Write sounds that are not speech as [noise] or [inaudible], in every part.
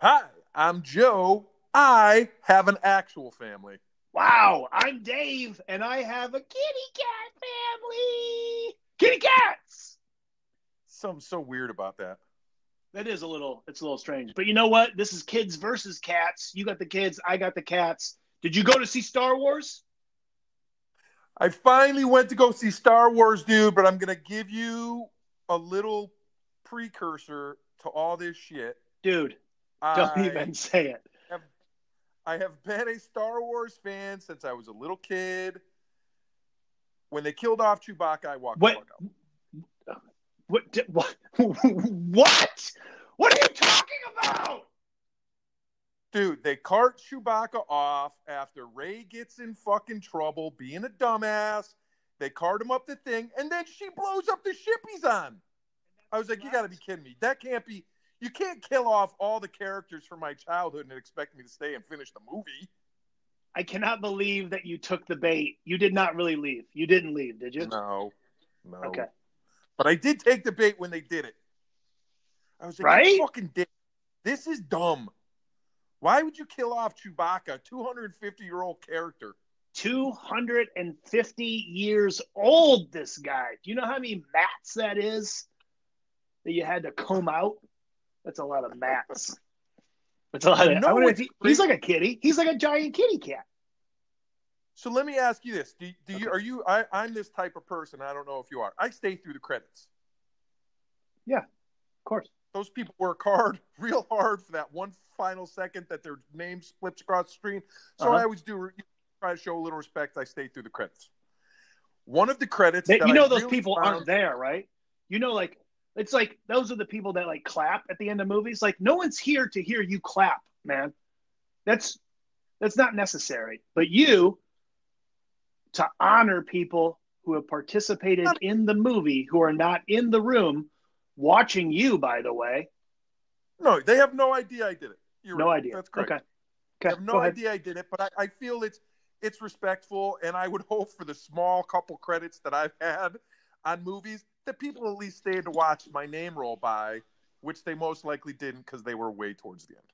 Hi, I'm Joe. I have an actual family. Wow, I'm Dave, and I have a kitty cat family. Kitty cats. Something so weird about that. That is a little. It's a little strange, but you know what? This is kids versus cats. You got the kids. I got the cats. Did you go to see Star Wars? I finally went to go see Star Wars, dude, but I'm going to give you a little precursor to all this shit. Dude, don't I even say it. Have, I have been a Star Wars fan since I was a little kid. When they killed off Chewbacca, I walked What? out. What? What? [laughs] What? What are you talking about? Dude, they cart Chewbacca off after Rey gets in fucking trouble being a dumbass. They cart him up the thing, and then she blows up the ship he's on. I was like, you got to be kidding me. That can't be. You can't kill off all the characters from my childhood and expect me to stay and finish the movie. I cannot believe that you took the bait. You did not really leave. You didn't leave, did you? No, no. Okay. But I did take the bait when they did it. I was like, Right? "You fucking dick. This is dumb. Why would you kill off Chewbacca, 250 year old character? 250 years old, this guy. Do you know how many mats that is that you had to comb out? That's a lot of mats. That's a lot of. You know I wonder he- he's like a kitty. He's like a giant kitty cat. So let me ask you this: Do, do you are you? I, I'm this type of person. I don't know if you are. I stay through the credits. Yeah, of course. Those people work hard, [laughs] real hard, for that one final second that their name splits across the screen. So Uh-huh. I always do try to show a little respect. I stay through the credits. One of the credits, They- that you know I those really people found- aren't there, right? You know, like it's like those are the people that like clap at the end of movies. Like no one's here to hear you clap, man. That's that's not necessary. But you to honor people who have participated in the movie who are not in the room watching you, by the way. No, they have no idea I did it. You're No right. idea. That's correct. Okay. They Okay. have no go ahead. idea I did it, but I, I feel it's it's respectful, and I would [laughs] hope for the small couple credits that I've had on movies that people at least stayed to watch my name roll by, which they most likely didn't because they were way towards the end.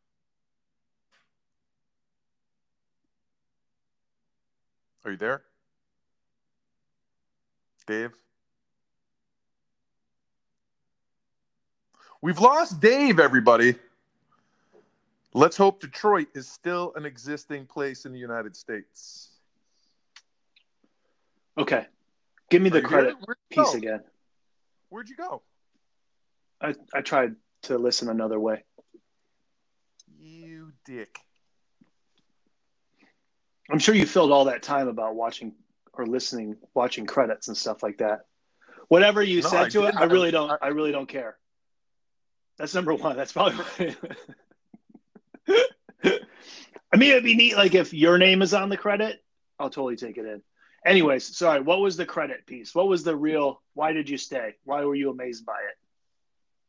Are you there, Dave? We've lost Dave, everybody. Let's hope Detroit is still an existing place in the United States. Okay. Give me the credit? Piece again. Where'd you go? I, I tried to listen another way. You dick. I'm sure you filled all that time about watching or listening, watching credits and stuff like that. Whatever you No, said I to it, didn't. I really don't. I- I really don't care. That's number one. That's probably. [laughs] I mean, it'd be neat, like if your name is on the credit, I'll totally take it in. Anyways, sorry. What was the credit piece? What was the real? Why did you stay? Why were you amazed by it?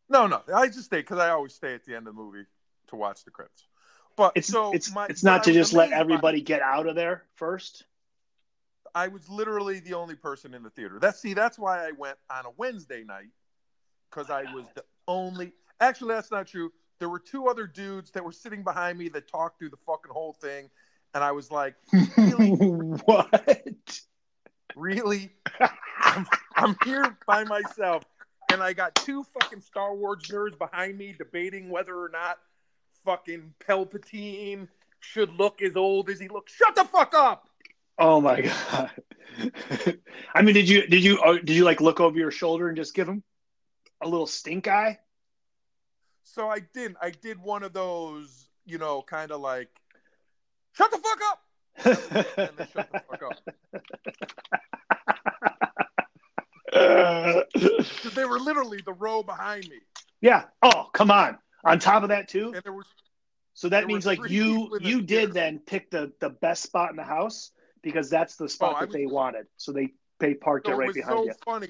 No, no. I just stay because I always stay at the end of the movie to watch the credits. But It's so it's my, it's not to just let everybody get out of there first. I was literally the only person in the theater. That's see, that's why I went on a Wednesday night because I was the only. Actually, that's not true. There were two other dudes that were sitting behind me that talked through the fucking whole thing, and I was like, Really? [laughs] what? "Really? I'm, I'm here by myself." And I got two fucking Star Wars nerds behind me debating whether or not fucking Palpatine should look as old as he looks. Shut the fuck up! Oh my god! [laughs] I mean, did you did you uh, did you like look over your shoulder and just give him a little stink eye? So I didn't. I did one of those, you know, kind of like, shut the fuck up, and then shut the fuck up. Because [laughs] they were literally the row behind me, yeah. Oh, come on. On top of that too. and there was So that means like you people in the you did then pick the the best spot in the house because that's the spot Oh, that was- they wanted. So they they parked so it it right was behind so you. funny.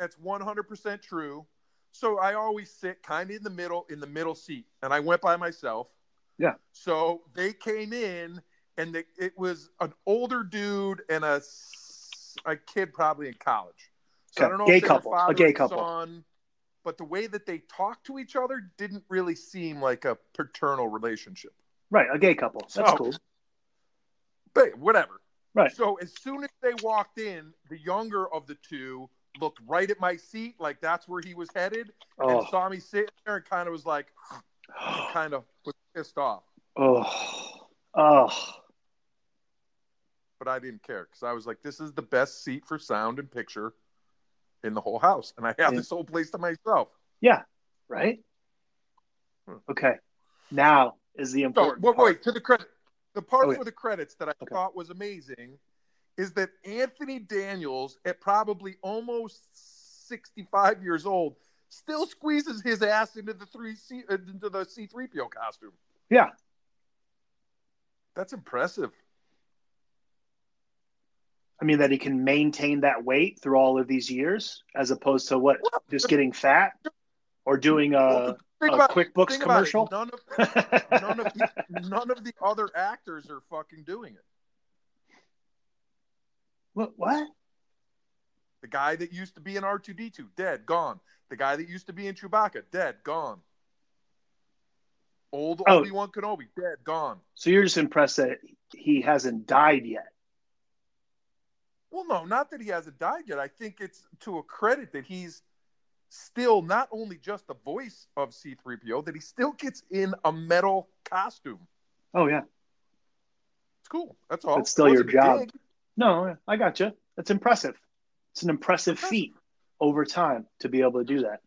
That's one hundred percent true. So I always sit kind of in the middle, in the middle seat, and I went by myself. Yeah. So they came in, and the, it was an older dude and a, a kid probably in college. So I don't know Gay if couple. A gay couple. son, but the way that they talked to each other didn't really seem like a paternal relationship. Right, a gay couple. That's So- cool. But whatever. Right. So as soon as they walked in, the younger of the two looked right at my seat, like that's where he was headed, Oh, and saw me sitting there and kind of was like, [sighs] kind of was pissed off. oh, oh. But I didn't care because I was like, this is the best seat for sound and picture in the whole house, and I have Yeah. this whole place to myself. Yeah, right. Hmm. Okay, now is the So, important wait, part. wait, to the credit. The part Oh, yeah. for the credits that I Okay. thought was amazing is that Anthony Daniels, at probably almost 65 years old, still squeezes his ass into the three C uh, into the C3PO costume. Yeah, That's impressive. I mean that he can maintain that weight through all of these years, as opposed to what just getting fat or doing a, Think a QuickBooks about it. commercial. None of [laughs] none of the none of the other actors are fucking doing it. what? What? The guy that used to be in R2D2, dead, gone. The guy that used to be in Chewbacca, dead, gone. Old Oh. Obi Wan Kenobi, dead, gone. So you're just impressed that he hasn't died yet. Well, no, not that he hasn't died yet. I think it's to a credit that he's still not only just the voice of C3PO, that he still gets in a metal costume. Oh yeah. It's cool. That's all. It's still your job. dig. No, I got you. That's impressive. It's an impressive feat over time to be able to do that.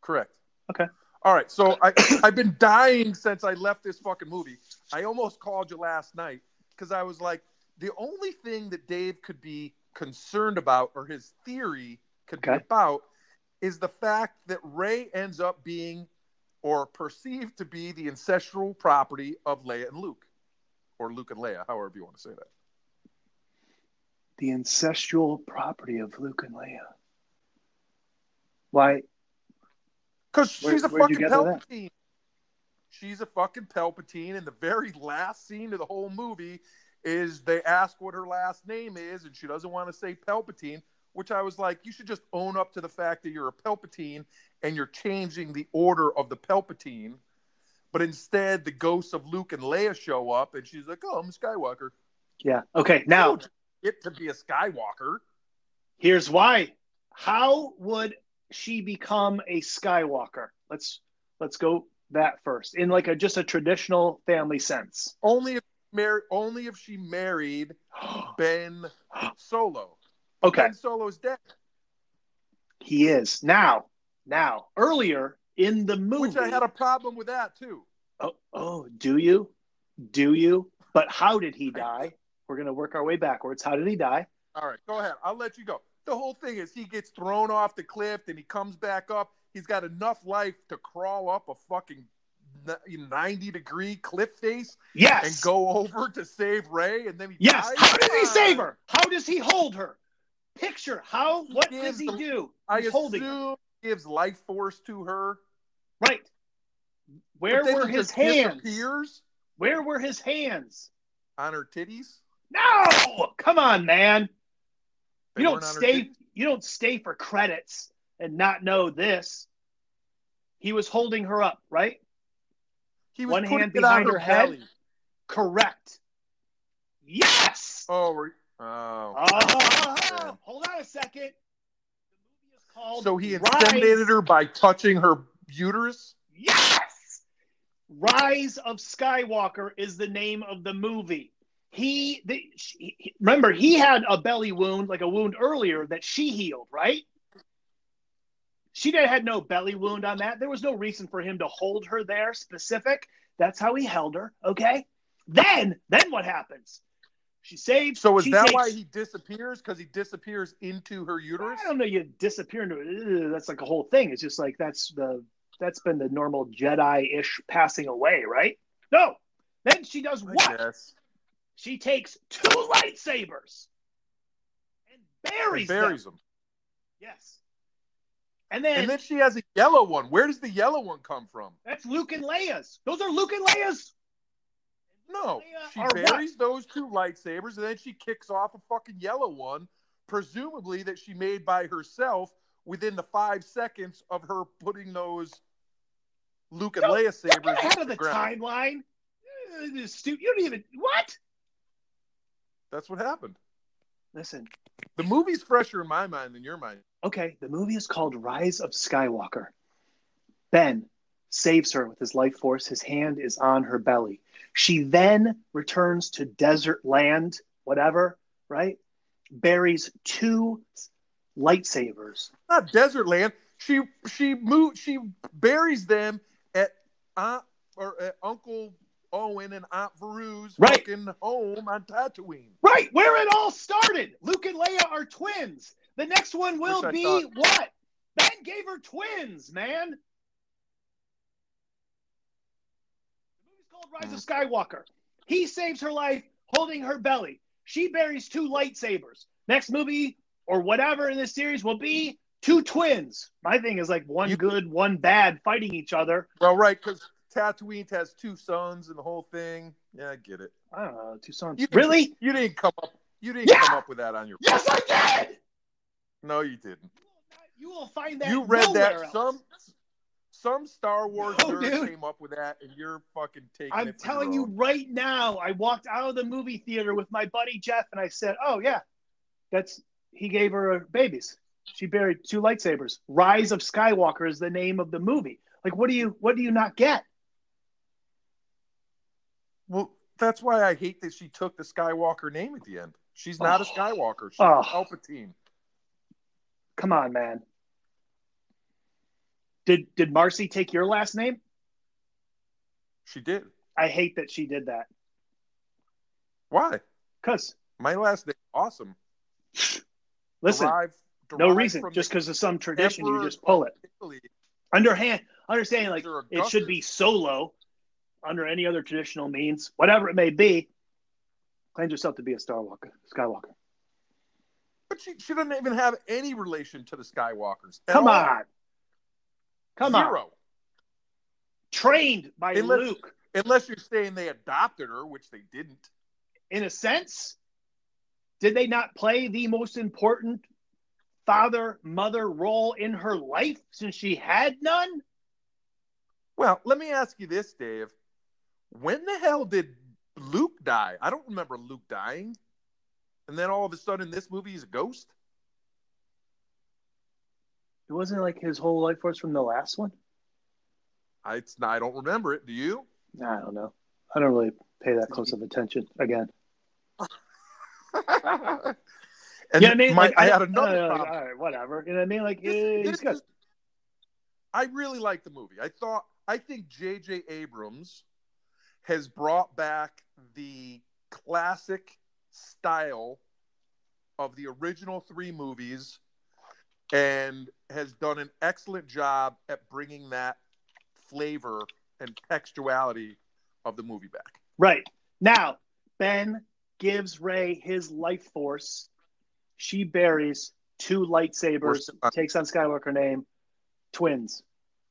Correct. Okay. All right. So I [coughs] I've been dying since I left this fucking movie. I almost called you last night because I was like, the only thing that Dave could be concerned about, or his theory could be about, is the fact that Rey ends up being or perceived to be the ancestral property of Leia and Luke, or Luke and Leia, however you want to say that. The ancestral property of Luke and Leia. Why? Because she's a fucking? Palpatine. She's a fucking Palpatine, and the very last scene of the whole movie is they ask what her last name is, and she doesn't want to say Palpatine. Which I was like, you should just own up to the fact that you're a Palpatine and you're changing the order of the Palpatine. But instead, the ghosts of Luke and Leia show up, and she's like, "Oh, I'm Skywalker." Yeah. Okay. Now, get to be a Skywalker. here's why. How would she become a Skywalker? Let's let's go that first in like a just a traditional family sense. Only if mar- only if she married [gasps] Ben Solo. okay. Ben Solo's dead. He is now. Now, earlier in the movie, Which I had a problem with that too. oh, oh, do you? Do you? But how did he die? We're gonna work our way backwards. How did he die? All right, go ahead. I'll let you go. The whole thing is he gets thrown off the cliff and he comes back up. He's got enough life to crawl up a fucking 90 degree cliff face Yes. and go over to save Rey and then he Yes. dies. How does he save her? How does he hold her? Picture how. What He does he the- do? I He's holding her. assume gives life force to her. Right. Where were his hands? disappears Where were his hands? on her titties. No, come on, man. They you don't her stay. titties? You don't stay for credits and not know this. He was holding her up, right? He was One hand behind her head? belly. Correct. Yes. Oh, we're- oh. Oh, hold on a second. The movie is called. So he Rise- her by touching her uterus. Yes! Rise of Skywalker is the name of the movie. He, the, she, he- remember, he had a belly wound, like a wound earlier that she healed, right? She did, had no belly wound on that. There was no reason for him to hold her there specific. That's how he held her. Okay. Then, then what happens? She saves. So is that takes- why he disappears? Because he disappears into her uterus? I don't know. You disappear into. That's like a whole thing. It's just like that's the that's been the normal Jedi-ish passing away, right? No. Then she does what? guess. She takes two lightsabers and buries, buries them. them. Yes. And then, And then she has a yellow one. Where does the yellow one come from? that's Luke and Leia's. Those are Luke and Leia's. No. Leia She are what? buries those two lightsabers and then she kicks off a fucking yellow one, presumably that she made by herself within the five seconds of her putting those Luke and Leia sabers into of the ground. timeline. Uh, You don't even what? That's what happened. Listen, The movie's fresher in my mind than your mind. okay, the movie is called Rise of Skywalker. Ben saves her with his life force. His hand is on her belly. She then returns to desert land, whatever, right? Buries two lightsabers. Not desert land. She she moved. She buries them at Aunt or at Uncle Owen and Aunt Beru's Right. fucking home on Tatooine. Right, where it all started. Luke and Leia are twins. The next one will be thought- what? Ben gave her twins, man. The movie's called Rise of mm. Skywalker. He saves her life holding her belly. She buries two lightsabers. Next movie or whatever in this series will be two twins. My thing is like one You- good, one bad fighting each other. Well, right, because Tatooine has two sons and the whole thing. Yeah, I get it. I don't know, two sons. You Really? You didn't come up. You didn't Yeah! come up with that on your. Yes, I did. No, you didn't. You will find that You read that else. some some Star Wars No, nerd came up with that, and you're fucking taking I'm it. telling you own. right now, I walked out of the movie theater with my buddy Jeff, and I said, "Oh yeah, that's he gave her babies. She buried two lightsabers. Rise of Skywalker is the name of the movie. Like, what do you what do you not get? Well, that's why I hate that she took the Skywalker name at the end. She's not a Oh. Skywalker. She's Oh. Palpatine. Come on, man. Did did Marcy take your last name? She did. I hate that she did that. Why? Cause My last name, awesome. [sighs] listen, Derived- no reason. Just because of some tradition, you just pull it. Italy. underhand understanding like it should be solo under any other traditional means whatever it may be claims herself to be a star walker skywalker But she, she doesn't even have any relation to the Skywalkers. come all. on come on Zero. trained by Unless- luke Unless you're saying they adopted her, which they didn't. in a sense did they not play the most important father mother role in her life since she had none Well, let me ask you this, Dave. When the hell did Luke die? I don't remember Luke dying. And then all of a sudden, this movie he's a ghost. it wasn't like his whole life force from the last one I, it's not, I don't remember it. Do you? i don't know i don't really pay that close of attention again [laughs] and yeah, I mean, my- like, I, had another uh, problem. all right, whatever. You know what I mean? Like, good. I really like the movie. I thought I think J.J. Abrams has brought back the classic style of the original three movies and has done an excellent job at bringing that flavor and textuality of the movie back. Right now, Ben gives Rey his life force. She buries two lightsabers, takes on Skywalker name, twins,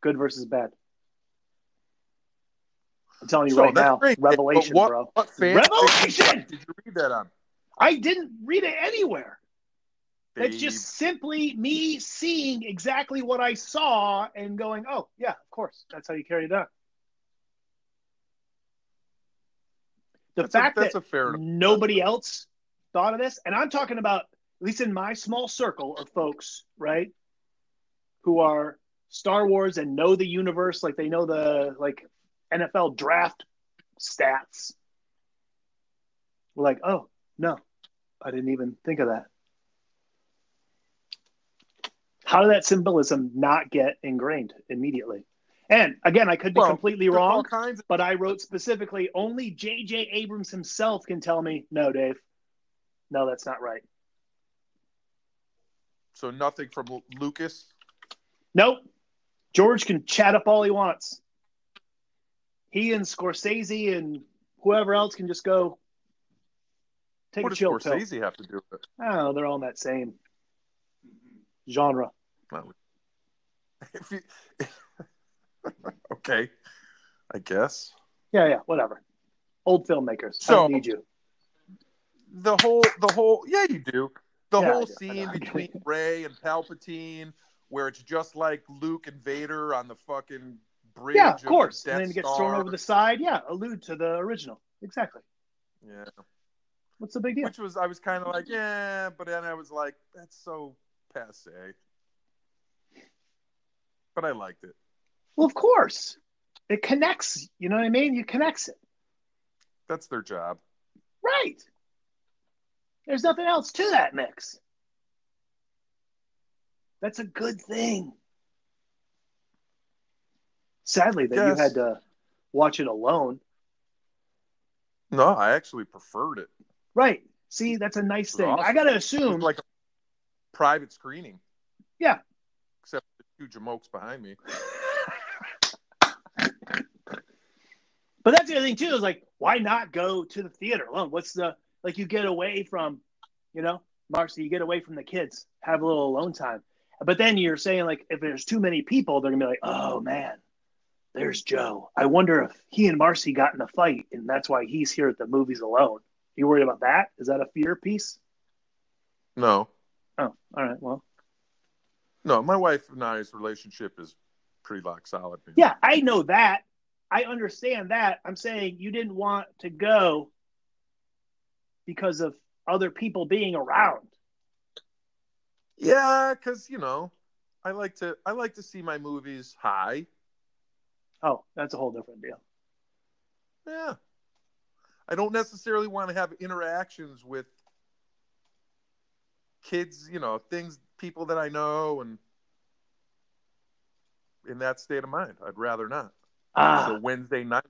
good versus bad. I'm telling you So right now, great. Revelation, what, bro. What Revelation! did you read that on? I didn't read it anywhere. It's Dave? just simply me seeing exactly what I saw and going, "Oh, yeah, of course, that's how you carry it out." The that's a, fact that's that a fair enough. nobody else thought of this, and I'm talking about at least in my small circle of folks, right, who are Star Wars and know the universe, like they know the like NFL draft stats. We're like, oh no, I didn't even think of that. How did that symbolism not get ingrained immediately? And again, I could be Well, completely wrong, kinds of but I wrote specifically only J.J. Abrams himself can tell me, no, Dave, no, that's not right. so nothing from Lucas. Nope. George can chat up all he wants. He and Scorsese and whoever else can just go take What a does chill pill. Scorsese have to do with it? I know. They're all in that same genre. Well, [laughs] if you, [laughs] okay, I guess Yeah, yeah, whatever. Old filmmakers. I So- don't need you. the whole the whole yeah you do the Yeah, whole do. Scene between [laughs] Rey and Palpatine where it's just like Luke and Vader on the fucking bridge. Yeah, of course. And then it gets thrown over the side. Yeah, allude to the original. Exactly. Yeah, What's the big deal? which was I was kind of like, yeah, but then I was like, that's so passe. But I liked it. Well, of course. It connects. You know what I mean? You connects it. That's their job. Right. There's nothing else to that mix. That's a good thing. Sadly, that you had to watch it alone. No, I actually preferred it. Right. See, that's a nice thing. awesome. I got to assume. like a private screening. Yeah. Except the two jamokes behind me. [laughs] But that's the other thing too. Is like, why not go to the theater alone? What's the like? You get away from, you know, Marcy. You get away from the kids. Have a little alone time. But then you're saying like, if there's too many people, they're gonna be like, oh man, there's Joe. I wonder if he and Marcy got in a fight, and that's why he's here at the movies alone. You worried about that? Is that a fear piece? No, Oh, all right. Well, no, my wife and I's relationship is pretty lock solid. yeah, I know that. I understand that. I'm saying you didn't want to go because of other people being around. Yeah, because you know, I like to I like to see my movies high. Oh, that's a whole different deal. Yeah. I don't necessarily want to have interactions with kids, you know, things people that I know and in that state of mind. I'd rather not. Ah, So Wednesday night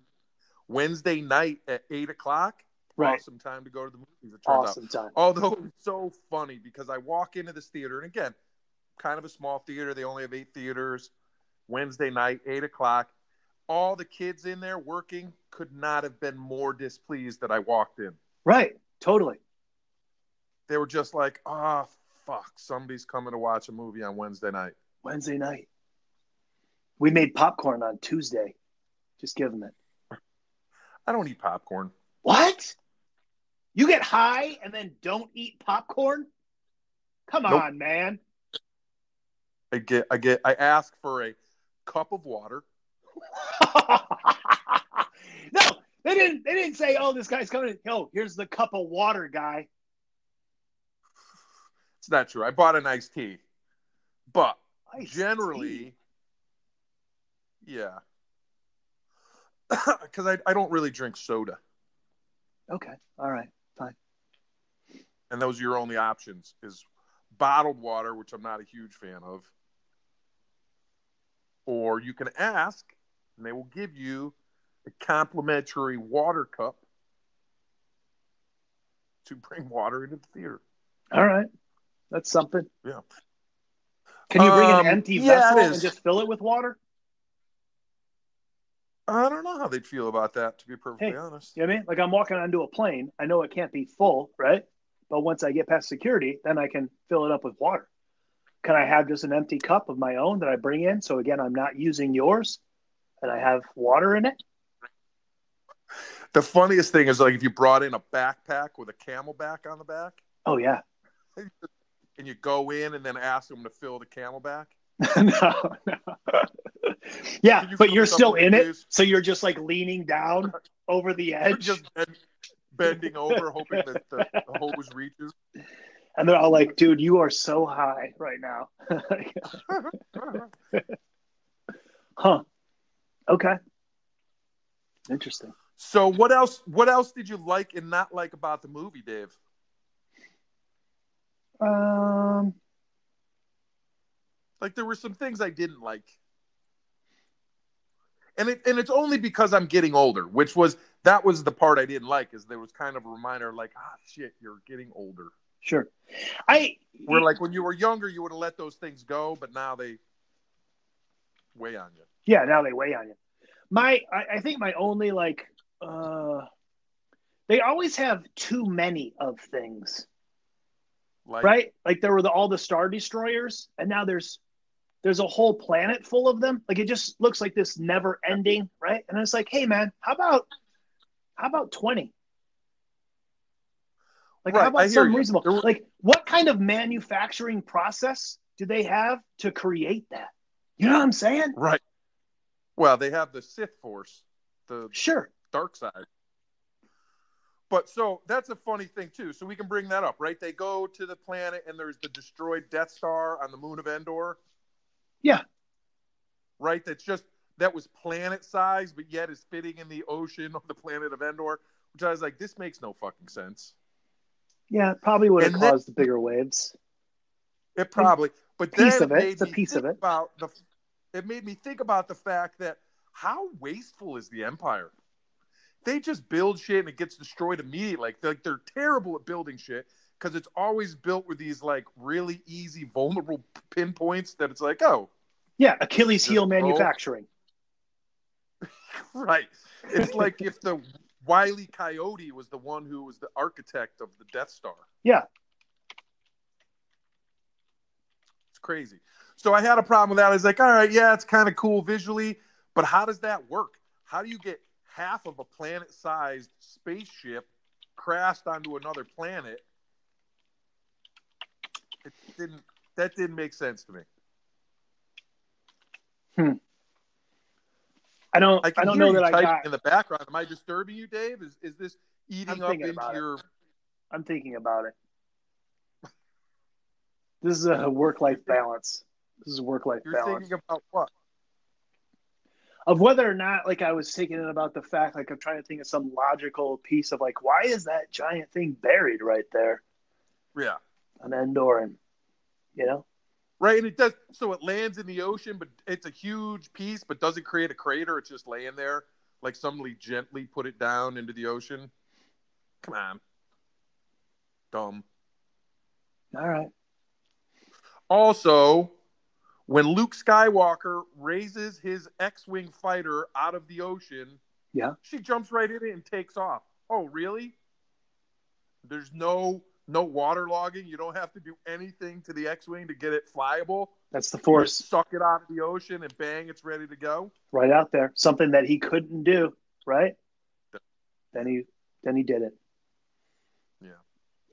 Wednesday night at eight o'clock, right. awesome time to go to the movies, it turns out. Time. Although it's so funny because I walk into this theater, and again, kind of a small theater. They only have eight theaters. Wednesday night, eight o'clock. All the kids in there working could not have been more displeased that I walked in. Right. Totally. They were just like, "Oh fuck, somebody's coming to watch a movie on Wednesday night." Wednesday night. We made popcorn on Tuesday. Just give them it. I don't eat popcorn. What? You get high and then don't eat popcorn? Come Nope. on, man. I get, I get, I ask for a cup of water. [laughs] no, they didn't. They didn't say, "Oh, this guy's coming." Yo, here's the cup of water, guy. It's not true. I bought an iced tea, but Iced generally, tea. yeah, [coughs] because I, I don't really drink soda, Okay. All right. Fine. and those are your only options is bottled water, which I'm not a huge fan of, or you can ask, and they will give you a complimentary water cup to bring water into the theater. All right. That's something. Yeah. Can you bring Um, an empty vessel and just fill it with water? I don't know how they'd feel about that, to be perfectly Hey, honest. You know what I mean? Like I'm walking onto a plane. I know it can't be full, right? But once I get past security, then I can fill it up with water. Can I have just an empty cup of my own that I bring in? So again, I'm not using yours and I have water in it. The funniest thing is like if you brought in a backpack with a CamelBak on the back, Oh yeah. [laughs] and you go in and then ask them to fill the CamelBak. [laughs] no, no. yeah, you but you're still in it. So you're just like leaning down [laughs] over the You're edge. just bend, bending over, hoping that the, the hose reaches. And they're all like, dude, you are so high right now. huh. Okay. Interesting. so, what else? What else did you like and not like about the movie, Dave? Um, Like there were some things I didn't like, and it and it's only because I'm getting older, which was that was the part I didn't like. Is there was kind of a reminder, like, ah, shit, you're getting older. sure. I Where like when you were younger, you would have let those things go, but now they weigh on you. Yeah, now they weigh on you. My I, I think my only like uh they always have too many of things. Like, right? Like there were the, all the star destroyers, and now there's there's a whole planet full of them. Like it just looks like this never ending, right? And it's like, hey man, how about how about twenty? Like Right, how about some you. reasonable? There Like what kind of manufacturing process do they have to create that? You know what I'm saying? Right. Well, they have the Sith Force, the Sure. dark side. But so that's a funny thing too. So we can bring that up, right? They go to the planet and there's the destroyed Death Star on the moon of Endor. Yeah. Right? That's just that was planet size, but yet is fitting in the ocean of the planet of Endor, which I was like, this makes no fucking sense. Yeah, it probably would have And then- caused the bigger waves. It probably, but Piece then of it. It's a piece of it. About the, it made me think about the fact that how wasteful is the Empire? They just build shit and it gets destroyed immediately. Like they're, they're terrible at building shit because it's always built with these like really easy, vulnerable pinpoints that it's like, oh, Yeah, Achilles heel manufacturing. [laughs] right. It's like if the Wiley Coyote was the one who was the architect of the Death Star. Yeah. It's crazy. So I had a problem with that. I was like, all right, yeah, it's kind of cool visually, but how does that work? How do you get half of a planet sized spaceship crashed onto another planet? It didn't that didn't make sense to me. Hmm. I don't I I, don't hear know you that I got in the background. Am I disturbing you, Dave? Is is this eating I'm up into about it. your I'm thinking about it. This is a work life balance. This is work life balance. you're thinking about what? Of whether or not like I was thinking about the fact like I'm trying to think of some logical piece of like why is that giant thing buried right there Yeah. on Endor and you know? Right, and it does. So it lands in the ocean, but it's a huge piece, but doesn't create a crater. It's just laying there, like somebody gently put it down into the ocean. Come on, dumb. All right. Also, when Luke Skywalker raises his X-wing fighter out of the ocean, Yeah. she jumps right in it and takes off. Oh, really? There's no no water logging. You don't have to do anything to the X-wing to get it flyable. That's the force suck it out of the ocean and bang, it's ready to go. right out there. Something that he couldn't do, right? Then he then he did it. Yeah.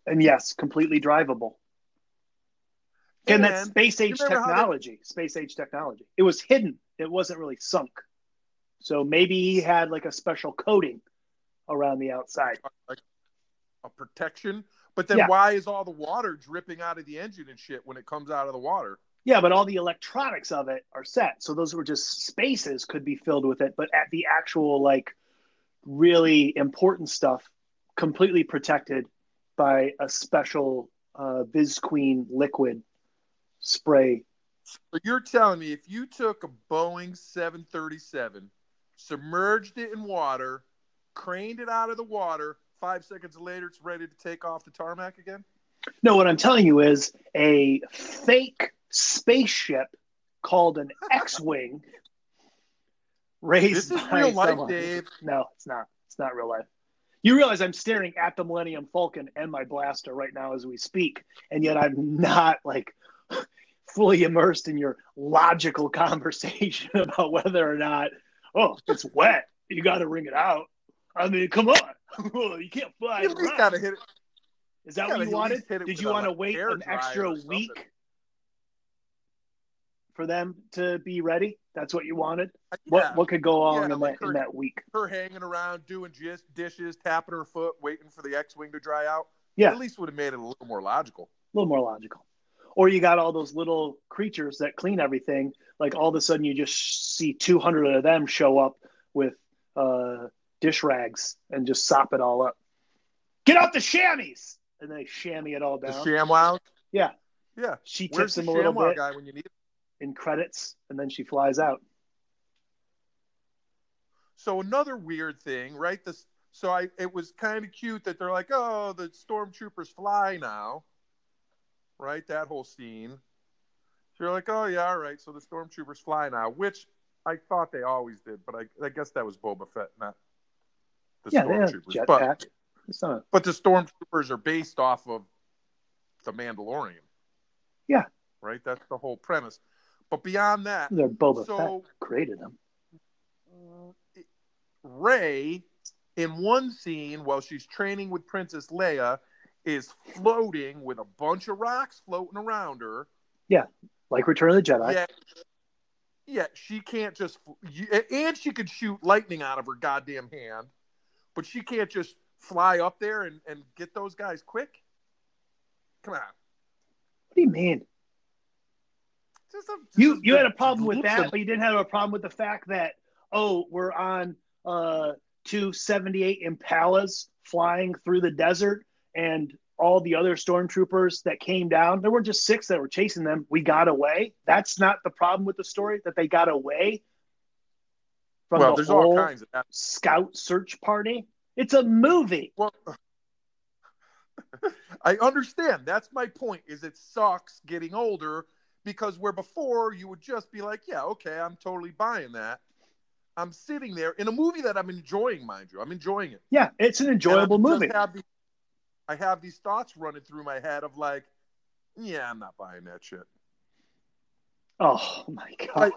And yes, completely drivable. Again, that's And space age you remember how they- technology. Space age technology. It was hidden. It wasn't really sunk. So maybe he had like a special coating around the outside. like a protection. But then Yeah. why is all the water dripping out of the engine and shit when it comes out of the water? Yeah, but all the electronics of it are set. So those were just spaces could be filled with it, but at the actual like really important stuff completely protected by a special uh Visqueen liquid spray. But you're telling me if you took a Boeing 737, submerged it in water, craned it out of the water, five seconds later it's ready to take off the tarmac again? No, what I'm telling you is a fake spaceship called an [laughs] X-wing raised This is real life, someone- Dave. No, it's not. It's not real life. You realize I'm staring at the Millennium Falcon and my blaster right now as we speak, and yet I'm not like fully immersed in your logical [laughs] conversation about whether or not, oh, it's wet. You got to wring it out. I mean, come on. [laughs] you can't fly. You at got to hit it. Is that gotta what you wanted? least hit it Did you want to wait an extra week for them to be ready? That's what you wanted. Uh, yeah. What what could go on Yeah, in like that in that week? Her hanging around doing just dishes, tapping her foot, waiting for the X-wing to dry out. Yeah. At least would have made it a little more logical. a little more logical. Or you got all those little creatures that clean everything. Like all of a sudden, you just see 200 of them show up with uh, dish rags and just sop it all up. Get out the chamois! And they chamois it all down The. ShamWow. Yeah. Yeah. She Where's tips him a little bit guy when you need him? in credits, and then she flies out. So another weird thing, right? This so I it was kind of cute that they're like, oh, the stormtroopers fly now, right? That whole scene. So you're like, oh yeah, all right. So the stormtroopers fly now, which I thought they always did, but I, I guess that was Boba Fett, not the yeah, stormtroopers. But. Not. but the stormtroopers are based off of the Mandalorian. Yeah. Right. That's the whole premise. But beyond that, They're Boba So- Fett created them. Rey, in one scene while she's training with Princess Leia, is floating with a bunch of rocks floating around her. Yeah, like Return of the Jedi. Yeah. Yeah, she can't just and she could shoot lightning out of her goddamn hand, but she can't just fly up there and, and get those guys quick. Come on. What do you mean? Just a- just You you had a problem with that, but you didn't have a problem with the fact that oh, we're on uh two 78 Impalas flying through the desert and all the other stormtroopers that came down, there weren't just six that were chasing them. We got away. That's not the problem with the story that they got away from well, the there's whole all kinds of that. scout search party. It's a movie. Well, [laughs] I understand. That's my point. Is it sucks getting older because where before you would just be like, yeah, okay, I'm totally buying that. I'm sitting there in a movie that I'm enjoying, mind you. I'm enjoying it. Yeah, it's an enjoyable And I just movie. Have I have these thoughts running through my head of like, yeah, I'm not buying that shit. Oh my god!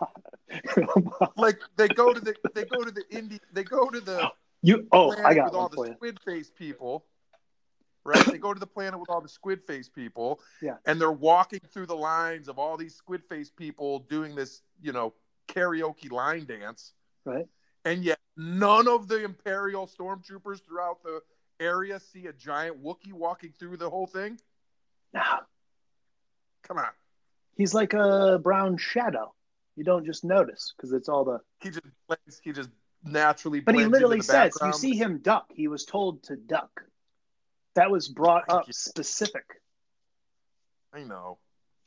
[laughs] Like they go to the they go to the indie they go to the you oh, I got with all the squid face people. Right? they go to the planet with all the squid face people. Yeah. And they're walking through the lines of all these squid face people doing this, you know, karaoke line dance. Right? And yet none of the Imperial stormtroopers throughout the area see a giant Wookiee walking through the whole thing. No, Come on. he's like a brown shadow. You don't just notice because it's all the. He just blends, he just naturally But he literally says, "You see him duck." He was told to duck. That was brought Thank up you. specific. I know.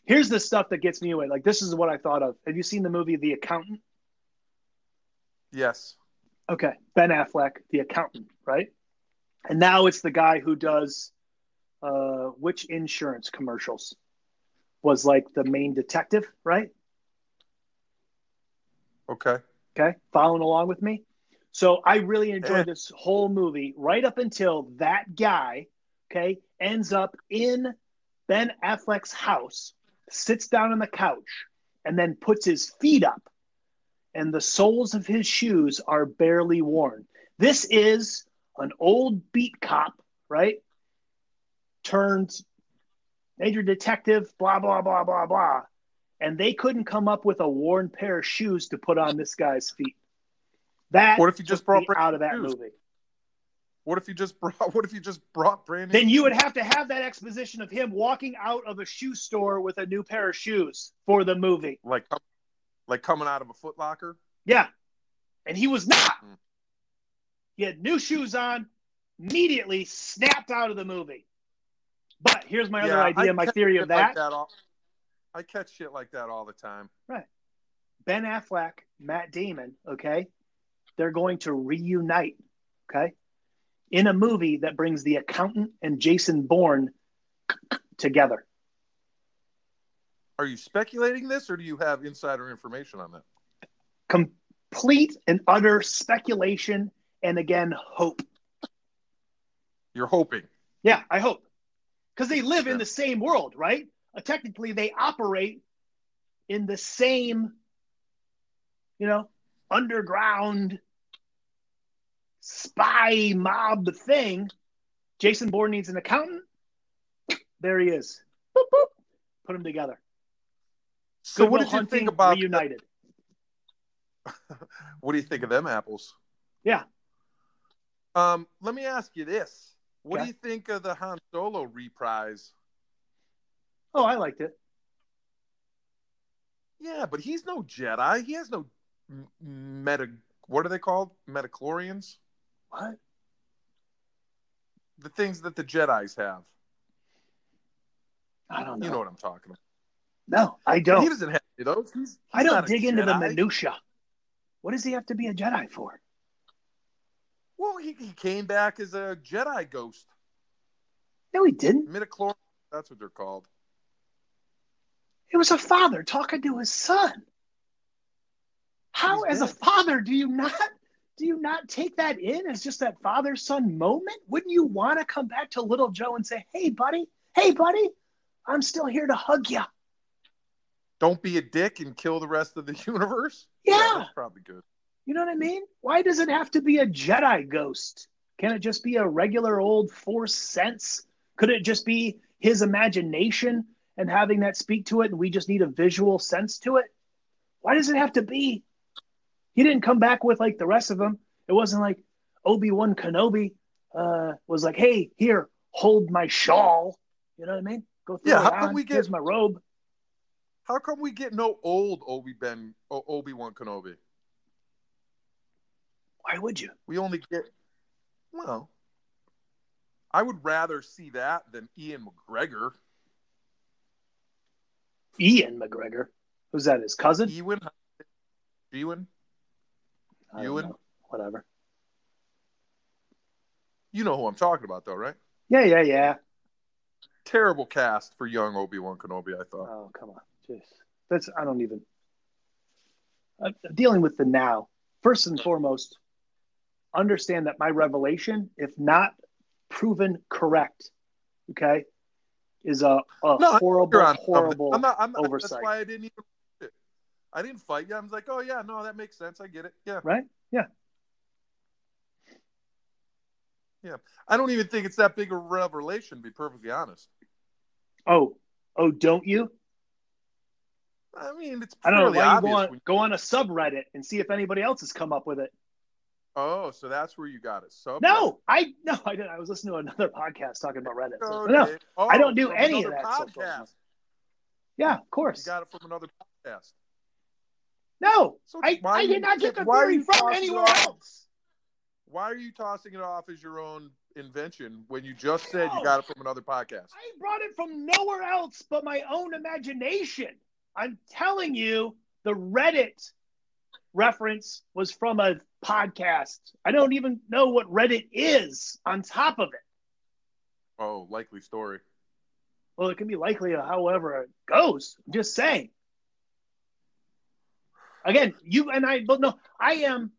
Here's the stuff that gets me away. Like this is what I thought of. Have you seen the movie The Accountant? Yes. Okay, Ben Affleck, the accountant, right? And now it's the guy who does uh, which insurance commercials was like the main detective, right? Okay. Okay, following along with me. So I really enjoyed Eh. this whole movie right up until that guy, okay, ends up in Ben Affleck's house, sits down on the couch, and then puts his feet up, and the soles of his shoes are barely worn. This is an old beat cop, right? Turned major detective, blah, blah, blah, blah, blah. And they couldn't come up with a worn pair of shoes to put on this guy's feet. That What if you just brought out of that shoes? movie? What if you just brought [laughs] what if you just brought brand Then you would have to have that exposition of him walking out of a shoe store with a new pair of shoes for the movie. like like coming out of a foot locker? Yeah. And he was not. Hmm. He had new shoes on, immediately snapped out of the movie. But here's my other idea, I my theory of like that. all, I catch shit like that all the time. Right. Ben Affleck, Matt Damon, okay? They're going to reunite, okay? In a movie that brings the accountant and Jason Bourne together. Are you speculating this or do you have insider information on that? Complete and utter speculation and again, hope. You're hoping. Yeah, I hope. Because they live in the same world, right? Uh, technically, they operate in the same, you know, underground spy mob thing. Jason Bourne needs an accountant. There he is. Boop, boop. Put them together. So Good what did you think about reunited? [laughs] what do you think of them apples? Yeah. Um, let me ask you this. What Okay. do you think of the Han Solo reprise? Oh, I liked it. Yeah, but he's no Jedi. He has no meta. What are they called? Metachlorians. What? The things that the Jedi's have. I don't know. You know what I'm talking about. no, I don't. He doesn't have those. He's, he's I don't dig into the minutia. What does he have to be a Jedi for? Well, he, he came back as a Jedi ghost. No, he didn't. Midichlorians. That's what they're called. It was a father talking to his son. How, He's as a father, do you not do you not take that in as just that father son moment? Wouldn't you want to come back to little Joe and say, "Hey, buddy, hey, buddy, I'm still here to hug you." Don't be a dick and kill the rest of the [laughs] universe. Yeah. that's probably good. You know what I mean? Why does it have to be a Jedi ghost? Can it just be a regular old Force sense? Could it just be his imagination and having that speak to it, and we just need a visual sense to it? Why does it have to be? He didn't come back with like the rest of them. It wasn't like Obi Wan Kenobi uh, was like, "Hey, here, hold my shawl." You know what I mean? Go through Yeah, how come on. we get- Here's my robe. How come we get no old Obi Ben Obi Wan Kenobi? Why would you? We only get well. I would rather see that than Ian McGregor. Ian McGregor. Who's that? His cousin? Ewan, Ewan, Ewan? know. Whatever. you know who I'm talking about, though, right? Yeah, yeah, yeah. Terrible cast for young Obi Wan Kenobi. I thought. Oh, come on. Jeez. That's I don't even I'm dealing with the now. First and foremost, understand that my revelation, if not proven correct, okay, is a, a No, horrible, on- horrible I'm not. I'm not. oversight. That's why I didn't even. I didn't fight you. I was like, oh yeah, no, that makes sense. I get it. Yeah. right? Yeah. Yeah. I don't even think it's that big a revelation. To be perfectly honest. Oh, oh, don't you? I mean, it's I don't know why you go on when- go on a subreddit and see if anybody else has come up with it. Oh, so that's where you got it. So No, I no, I didn't. I was listening to another [laughs] podcast talking about Reddit. So, oh, no, Oh, I don't oh, do any of that podcast. yeah, of course. You got it from another podcast. No, So I, I did not get the theory from anywhere else. Why are you tossing it off as your own invention when you just said you got it from another podcast? I brought it from nowhere else but my own imagination. I'm telling you, the Reddit reference was from a podcast. I don't even know what Reddit is on top of it. Oh, likely story. Well, it can be likely however it goes. I'm just saying. Again, you and I but no, I am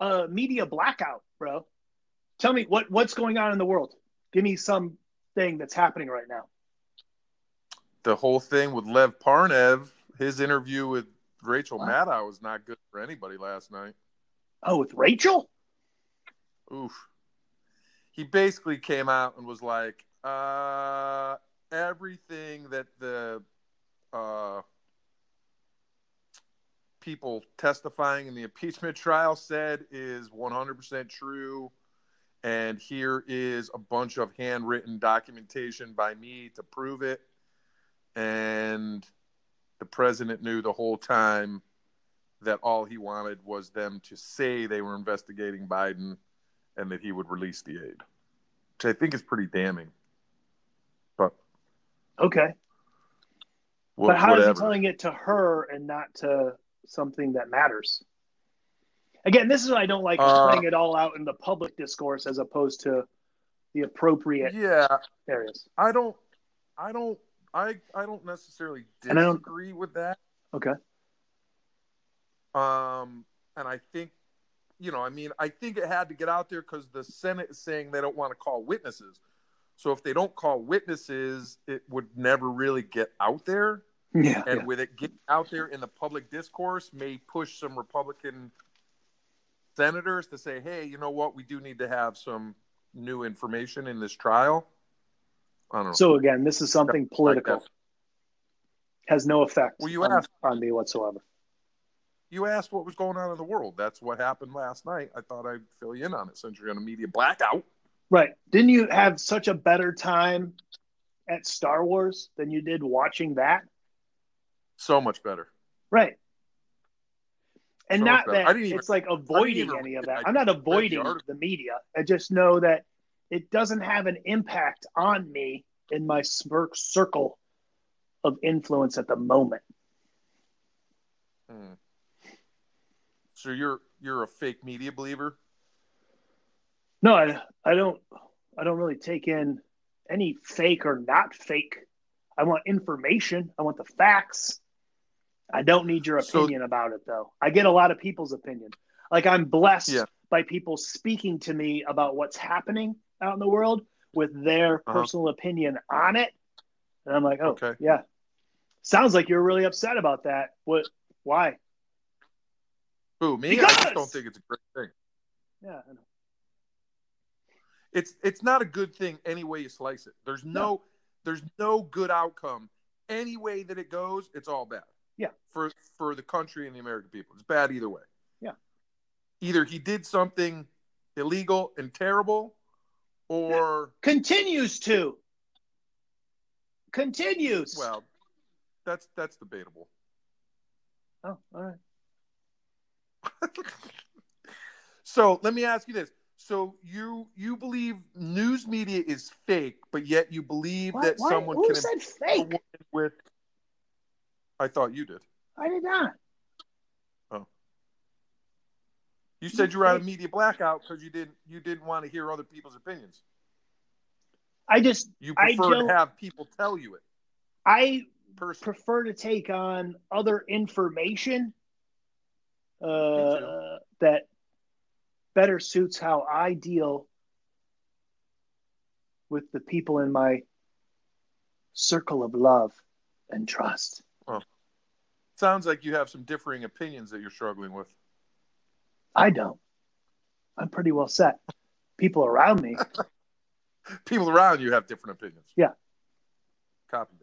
a media blackout, bro. Tell me what what's going on in the world. Give me some thing that's happening right now. The whole thing with Lev Parnas, his interview with Rachel What? Maddow was not good for anybody last night. Oh, with Rachel? Oof. He basically came out and was like, uh, everything that the uh, people testifying in the impeachment [laughs] trial said is 100% true. And here is a bunch of handwritten documentation by me to prove it. And the president knew the whole time that all he wanted was them to say they were investigating Biden and that he would release the aid, which I think is pretty damning. But Okay. wha- but how whatever. is he telling it to her and not to something that matters? Again, this is what I don't like Uh, playing it all out in the public discourse as opposed to the appropriate yeah, areas. I don't, I don't, I, I don't necessarily I don't- disagree with that. Okay. Um, and I think, you know, I mean, I think it had to get out there because the Senate is saying they don't want to call witnesses. So if they don't call witnesses, it would never really get out there. Yeah. and yeah. with it getting out there in the public discourse may push some republican senators to say hey you know what we do need to have some new information in this trial i don't know So again, this is something political. Has no effect Well, you on, asked- on me whatsoever. you asked what was going on in the world that's what happened last night i thought i'd fill you in on it since you're in a media blackout Right. Didn't you have such a better time at Star Wars than you did watching that? so much better Right. And So not that I didn't even- it's like avoiding any of that. I I'm not avoiding the media. I just know that it doesn't have an impact on me in my smirk circle of influence at the moment. Hmm. so you're you're a fake media believer No, I, I don't I don't really take in any fake or not fake. I want information. I want the facts. I don't need your So- opinion about it though. I get a lot of people's opinion. Like I'm blessed Yeah. by people speaking to me about what's happening out in the world with their Uh-huh. personal opinion on it. And I'm like, oh, Okay. yeah. Sounds like you're really upset about that. What why? who me i just don't think it's a great thing Yeah, I know. it's it's not a good thing any way you slice it. There's no there's no good outcome any way that it goes, it's all bad. Yeah. For for the country and the American people, it's bad either way. Yeah. Either he did something illegal and terrible, or Continues to. Continues. well, that's that's debatable. Oh, all right. [laughs] so let me ask you this: so you you believe news media is fake, but yet you believe What? that someone Who can said fake? with? I thought you did. I did not. You said you were at a media blackout because you didn't you didn't want to hear other people's opinions. I just You I prefer to have people tell you it I personally. prefer to take on other information uh, that better suits how I deal with the people in my circle of love and trust. Well, Sounds like you have some differing opinions that you're struggling with. I don't. I'm pretty well set. People around me, [laughs] People around you have different opinions. Yeah. Copy.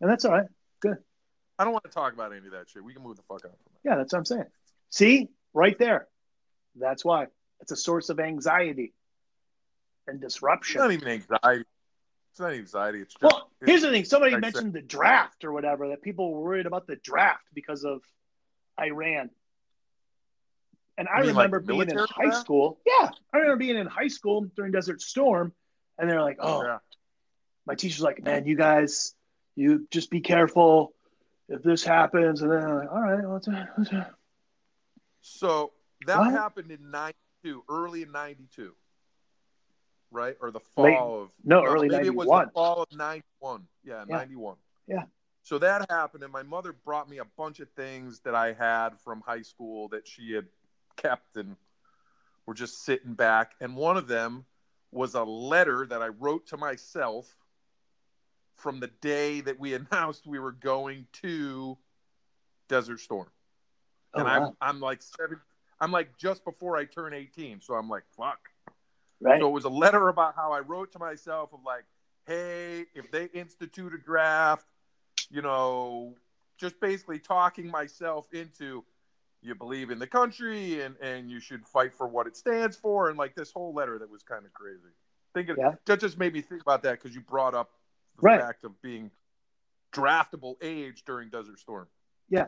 and that's all right. Good. I don't want to talk about any of that shit. We can move the fuck out from Yeah, that's what I'm saying. See, right there. That's why it's a source of anxiety and it. It's disruption. not even anxiety. It's not anxiety. It's just. Well, it's- here's the thing. Somebody like mentioned the draft or whatever, that people were worried about the draft because of Iran. And I mean, remember the being in high school. Yeah. I remember being in high school during Desert Storm. And they're like, oh, Yeah. my teacher's like, man, you guys, you just be careful if this happens. And then I'm like, all right, what's that? What's that? So that What? happened in '92, early in '92, right? Or the fall Late- of No, early maybe it was the fall of '91. Yeah, Yeah. '91. Yeah. So that happened, and my mother brought me a bunch of things that I had from high school that she had kept and were just sitting back. And one of them was a letter that I wrote to myself from the day that we [laughs] announced we were going to Desert Storm Oh, and wow. I'm I'm like seven. I'm like just before I turn 18, so I'm like fuck. right? So it was a letter about how I wrote to myself of like, hey, if they institute a draft, you know, just basically talking myself into you believe in the country and and you should fight for what it stands for and like this whole letter that was kind of crazy. Thinking Yeah. that just made me think about that because you brought up the Right. fact of being draftable age during Desert Storm. Yeah.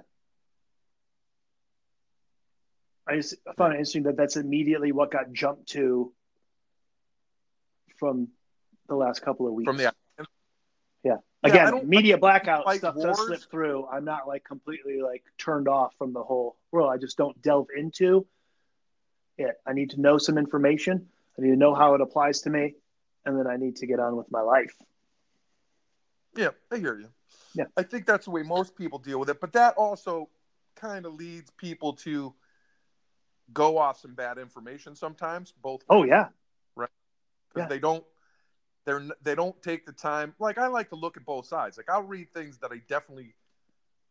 I just found it interesting that that's immediately what got jumped to from the last couple of weeks. From the Again, don't- media blackout fight stuff does slip through. I'm not like completely like turned off from the whole world. I just don't delve into it. I need to know some information. I need to know how it applies to me, and then I need to get on with my life. Yeah, I hear you. Yeah. I think that's the way most people deal with it, but that also kind of leads people to go off some bad information sometimes, both Oh yeah, because yeah. they don't they're they don't take the time. Like I like to look at both sides. Like I'll read things that I definitely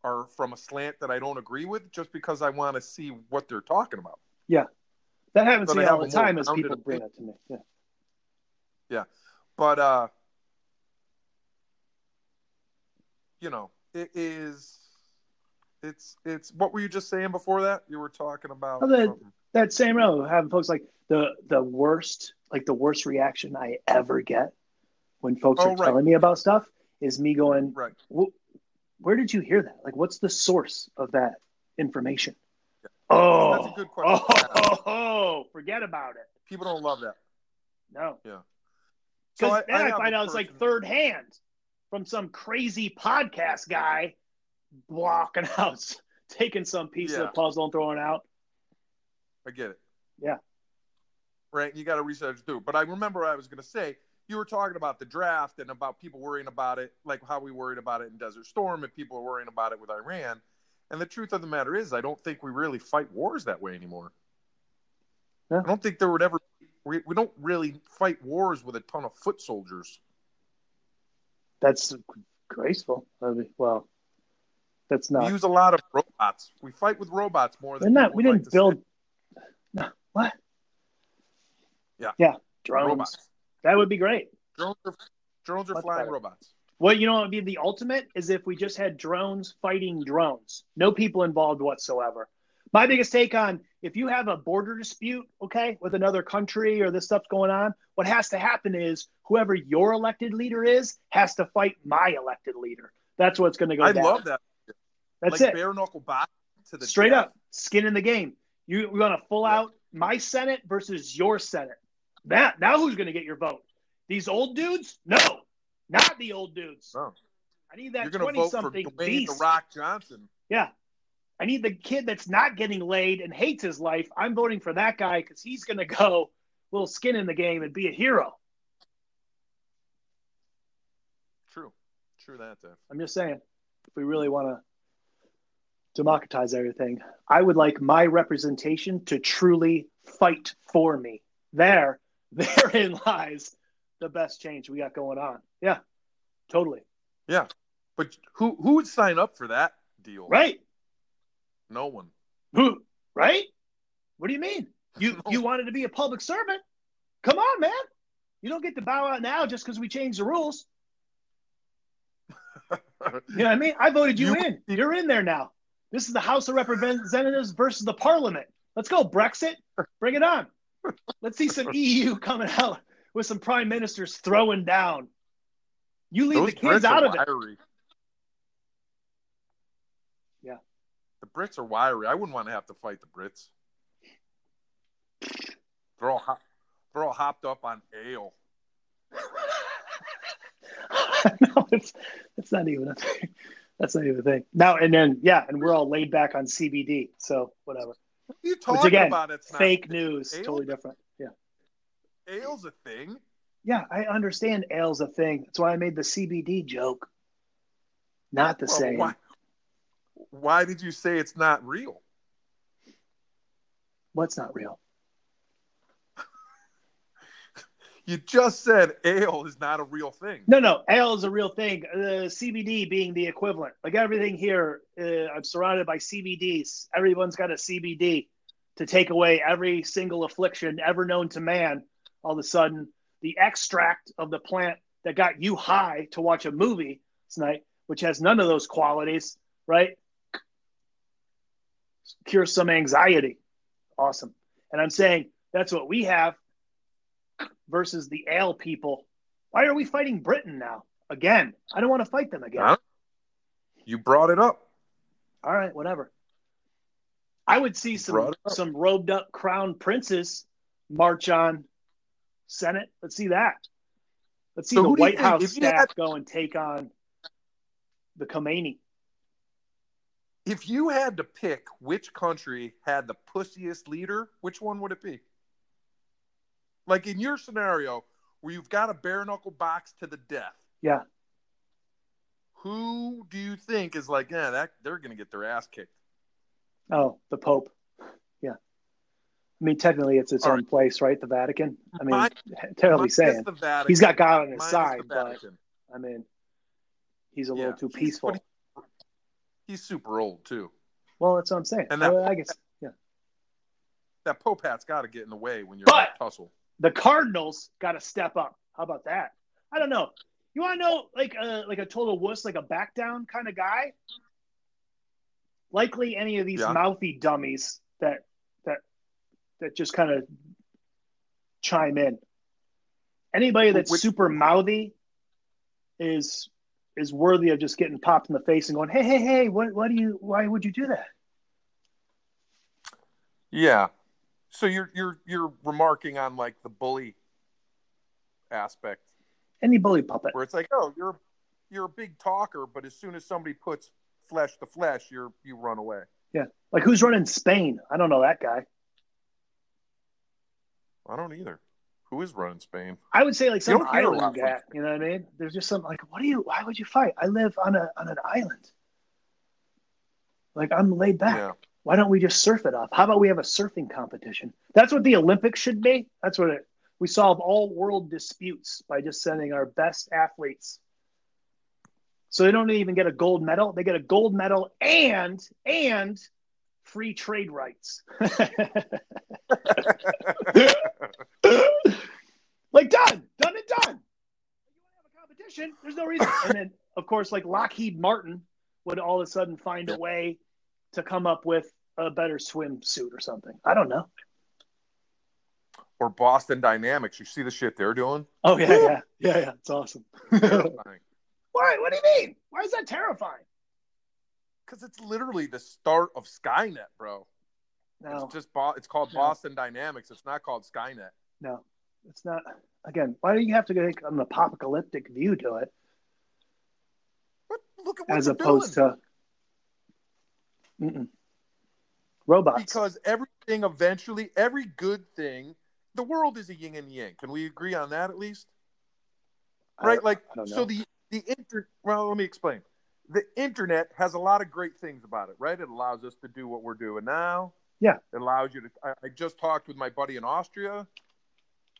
are from a slant that I don't agree with just because I want to see what they're talking about. Yeah, that happens to me all the time as people bring it to me. Yeah. Yeah, but uh you know, it is it's it's what were you just saying before that? You were talking about Oh, something. that same row having folks like the the worst like the worst reaction I ever get when folks Oh, are right. telling me about stuff is me going, right. "Wh- where did you hear that? Like, what's the source of that information? Oh, That's a oh, good question. Oh, oh, [laughs] forget about it. People don't love that. No, Yeah. because then I, have find a out it's like third hand from some crazy podcast guy blocking [laughs] out, taking some piece of the puzzle and throwing it out. I get it. Yeah. Right. You got to research through. But I remember what I was going to say you were talking about the draft and about people worrying about it, like how we worried about it in Desert Storm, and people are worrying about it with Iran. And the truth of the matter is, I don't think we really fight wars that way anymore. Yeah. I don't think there would ever. We, we don't really fight wars with a ton of foot soldiers. That's graceful. I mean, well, that's not. We use a lot of robots. We fight with robots more than not. We didn't like build. No, what? Yeah. Yeah. Drones. robots. That would be great. Drones are drones are flying better. robots. What you know what would be the ultimate is if we just had drones fighting drones, no people involved whatsoever. My biggest take on if you have a border dispute, okay, with another country or this stuff's going on, what has to happen is whoever your elected leader is has to fight my elected leader. That's what's going to go. I down. love that. That's like it. bare knuckle box to the Straight death. up, skin in the game. You we want to full Yeah. out my Senate versus your Senate. That now who's going to get your vote? These old dudes? No, not the old dudes. No. I need that twenty something beast. the Rock Johnson. Yeah, I need the kid that's not getting laid and hates his life. I'm voting for that guy because he's going to go little skin in the game and be a hero. True, true that. Def. I'm just saying, if we really want to democratize everything, I would like my representation to truly fight for me. There, [laughs] therein lies the best change we got going on. Yeah, totally. Yeah, but who who would sign up for that deal? Right? No one. Who? Right? What do you mean? You [laughs] you wanted to be a public servant? Come on, man. You don't get to bow out now just because we changed the rules. You know what I mean? I voted you, You- in. [laughs] You're in there now. This is the House of Representatives versus the Parliament. Let's go, Brexit. Bring it on. Let's see some EU coming out with some prime ministers throwing down. You leave Those the kids Brits out are of it. Yeah. The Brits are wiry. I wouldn't want to have to fight the Brits. They're all hop, they're all hopped up on ale. [laughs] no, it's it's not even a thing. That's not even a thing. Now and then, yeah, and we're all laid back on CBD, so whatever. What are you talking again, about? It's not Fake news, Ale? totally different. Yeah, ale's a thing. yeah, I understand ale's a thing. That's why I made the CBD joke. Not the Well, same. why? Why did you say it's not real? What's not real? You just said ale is not a real thing. No, no, ale is a real thing. Uh, CBD being the equivalent. Like everything here, uh, I'm surrounded by CBDs. Everyone's got a CBD to take away every single affliction ever known to man. All of a sudden, the extract of the plant that got you high to watch a movie tonight, which has none of those qualities, right? Cures some anxiety. Awesome. And I'm saying that's what we have versus the ale people. Why are we fighting Britain now? Again, I don't want to fight them again. Huh? You brought it up. All right, whatever. I would see some Brought it up. some robed up crown princes march on Senate. Let's see that. Let's see So the who do you White House staff had- go and take on the Khomeini. If you had to pick which country had the pussiest leader, which one would it be? Like in your scenario, where you've got a bare knuckle box to the death, Yeah. who do you think is like, yeah, that they're gonna get their ass kicked? Oh, the Pope. Yeah. I mean, technically, it's its All own right. place, right? The Vatican. I mean, Mine- [laughs] terribly saying he's got God on his Mine side, but I mean, he's a Yeah. little too He's- peaceful. but He's super old too. well, that's what I'm saying. And that- I, I guess yeah. That Pope hat's got to get in the way when you're But- in a tussle. The Cardinals got to step up. How about that? I don't know. You want to know like a like a total wuss, like a back down kind of guy? Likely any of these Yeah. mouthy dummies that that that just kind of chime in. Anybody that's Which- super mouthy is is worthy of just getting popped in the face and going, "Hey, hey, hey! What, what do you? Why would you do that?" Yeah. So you're you're you're remarking on like the bully aspect Any bully puppet. where it's like, oh, you're you're a big talker, but as soon as somebody puts flesh to flesh, you're you run away. Yeah. Like who's running Spain? I don't know that guy. I don't either. Who is running Spain? I would say like some don't hear a lot island guy. You know what I mean? There's just something like, what do you? Why would you fight? I live on a on an island. Like I'm laid back. Yeah. Why don't we just surf it off? How about we have a surfing competition? That's what the Olympics should be. That's what it. We solve all world disputes by just sending our best athletes. So they don't even get a gold medal. They get a gold medal and and free trade rights. [laughs] like done, done and done. You want to have a competition. There's no reason. And then, of course, like Lockheed Martin would all of a sudden find a way to come up with a better swimsuit or something. I don't know. Or Boston Dynamics. You see the shit they're doing? Oh yeah, yeah, yeah, yeah. It's awesome. [laughs] Why? What do you mean? Why is that terrifying? Because it's literally the start of Skynet, bro. No, It's just Bo- it's called No. Boston Dynamics. It's not called Skynet. no, it's not. Again, why do you have to take an apocalyptic view to it But look at what as opposed doing. to Mm-mm. robots? because everything eventually, every good thing, the world is a yin and yang. Can we agree on that at least? Right? Like I don't know. so the the inter well, let me explain. The internet has a lot of great things about it, right? It allows us to do what we're doing now. Yeah. It allows you to I, I just talked with my buddy in Austria.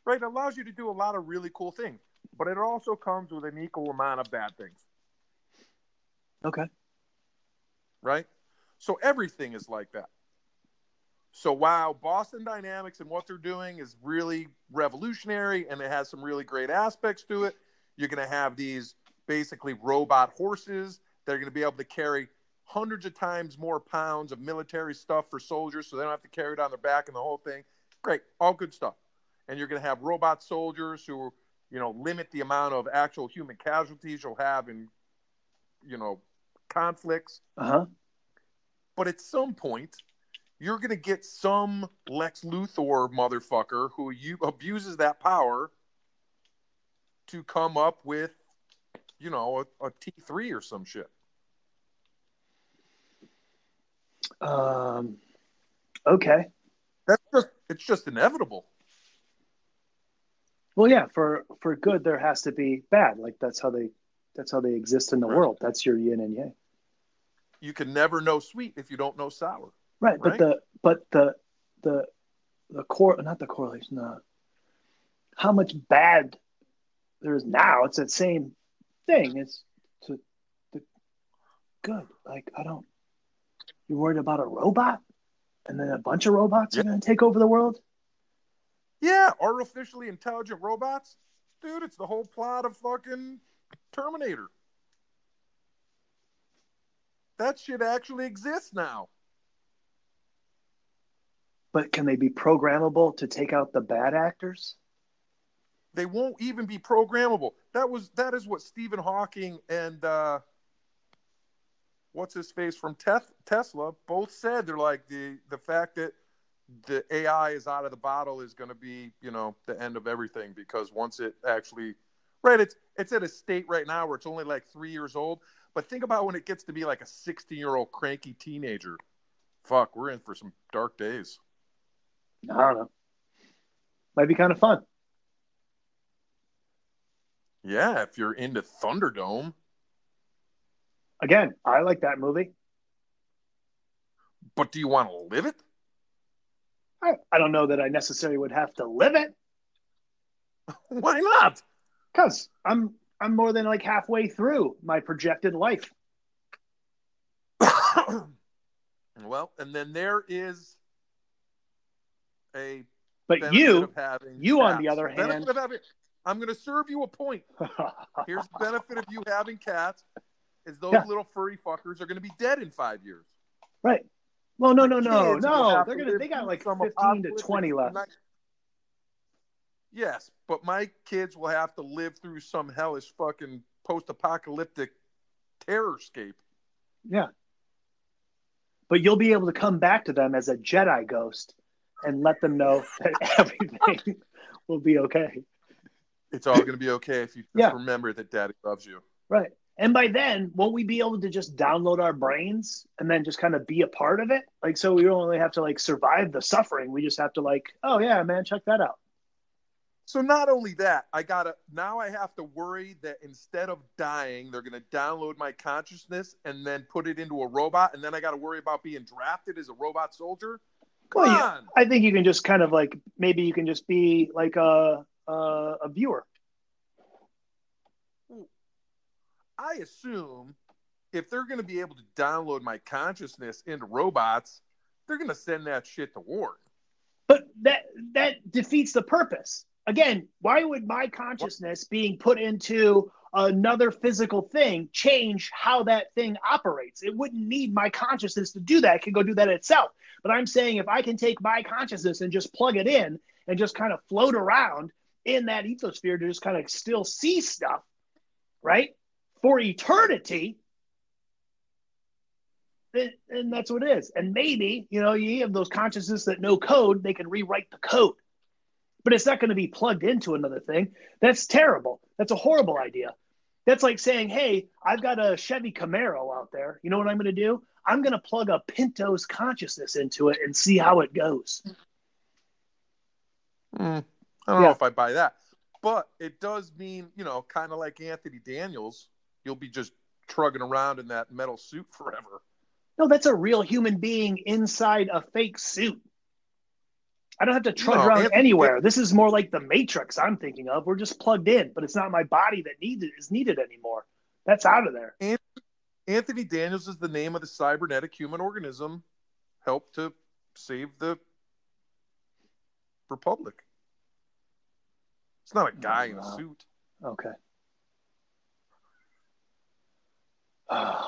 Right? It allows you to do a lot of really cool things. But it also comes with an equal amount of bad things. okay. right? So everything is like that. So while Boston Dynamics and what they're doing is really revolutionary and it has some really great aspects to it, you're going to have these basically robot horses that are going to be able to carry hundreds of times more pounds of military stuff for soldiers so they don't have to carry it on their back and the whole thing. Great, all good stuff. And you're going to have robot soldiers who, you know, limit the amount of actual human casualties you'll have in, you know, conflicts Uh huh. But at some point you're going to get some Lex Luthor motherfucker who you abuses that power to come up with you know a, a T3 or some shit. Um. Okay. That's just it's just inevitable. Well, yeah. For for good, there has to be bad. Like that's how they that's how they exist in the Right. world. That's your yin and yang. You can never know sweet if you don't know sour. Right. But the but the the the core not the correlation. The, how much bad there is now? It's that same thing. It's to the good. Like I don't. You're worried about a robot, and then a bunch of robots are going to take over the world. Yeah, artificially intelligent robots, dude. It's the whole plot of fucking Terminator. That shit actually exists now. But can they be programmable to take out the bad actors? they won't even be programmable. That was that is what Stephen Hawking and uh, what's his face from Tef- Tesla both said. They're like the the fact that the AI is out of the bottle is going to be you know the end of everything because once it actually right it's it's at a state right now where it's only like three years old. But think about when it gets to be like a 16 year old cranky teenager. Fuck, we're in for some dark days. I don't know. Might be kind of fun. Yeah, if you're into Thunderdome, Again, I like that movie. but do you want to live it? I, I don't know that I necessarily would have to live it [laughs] Why not? because I'm I'm more than like halfway through my projected life. [coughs] well, and then there is a But you, of having you on the other hand- of having, I'm going to serve you a point. [laughs] Here's the benefit of you having cats: is those Yeah. little furry fuckers are going to be dead in five years. right? Well, no, no, no, no. They're gonna. They got like fifteen to twenty left. Yes, but my kids will have to live through some hellish fucking post-apocalyptic terrorscape. Yeah. But you'll be able to come back to them as a Jedi ghost and let them know [laughs] that everything will be okay. It's all going to be okay if you just Yeah. remember that Daddy loves you. Right. And by then, won't we be able to just download our brains and then just kind of be a part of it? Like, so we don't only have to like survive the suffering. We just have to like, oh yeah, man, check that out. So not only that, I gotta now I have to worry that instead of dying, they're gonna download my consciousness and then put it into a robot, and then I gotta worry about being drafted as a robot soldier. Come Well, yeah. on. I think you can just kind of like maybe you can just be like a a, a viewer. I assume if they're gonna be able to download my consciousness into robots, they're gonna send that shit to war. But that that defeats the purpose. Again, why would my consciousness being put into another physical thing change how that thing operates? It wouldn't need my consciousness to do that. It can go do that itself. But I'm saying if I can take my consciousness and just plug it in and just kind of float around in that ethosphere to just kind of still see stuff, right? For eternity, and that's what it is. And maybe, you know, you have those consciousness that know code, they can rewrite the code. But it's not going to be plugged into another thing. That's terrible. That's a horrible idea. That's like saying, hey, I've got a Chevy Camaro out there. You know what I'm going to do? I'm going to plug a Pinto's consciousness into it and see how it goes. Mm, I don't yeah. know if I buy that. But it does mean, you know, kind of like Anthony Daniels, you'll be just trugging around in that metal suit forever. No, that's a real human being inside a fake suit. I don't have to trudge no, around anywhere. This is more like the Matrix I'm thinking of. We're just plugged in, but it's not my body that needed is needed anymore. That's out of there. Anthony Daniels is the name of the cybernetic human organism helped to save the Republic. It's not a oh, guy oh, in a suit. Okay. [sighs]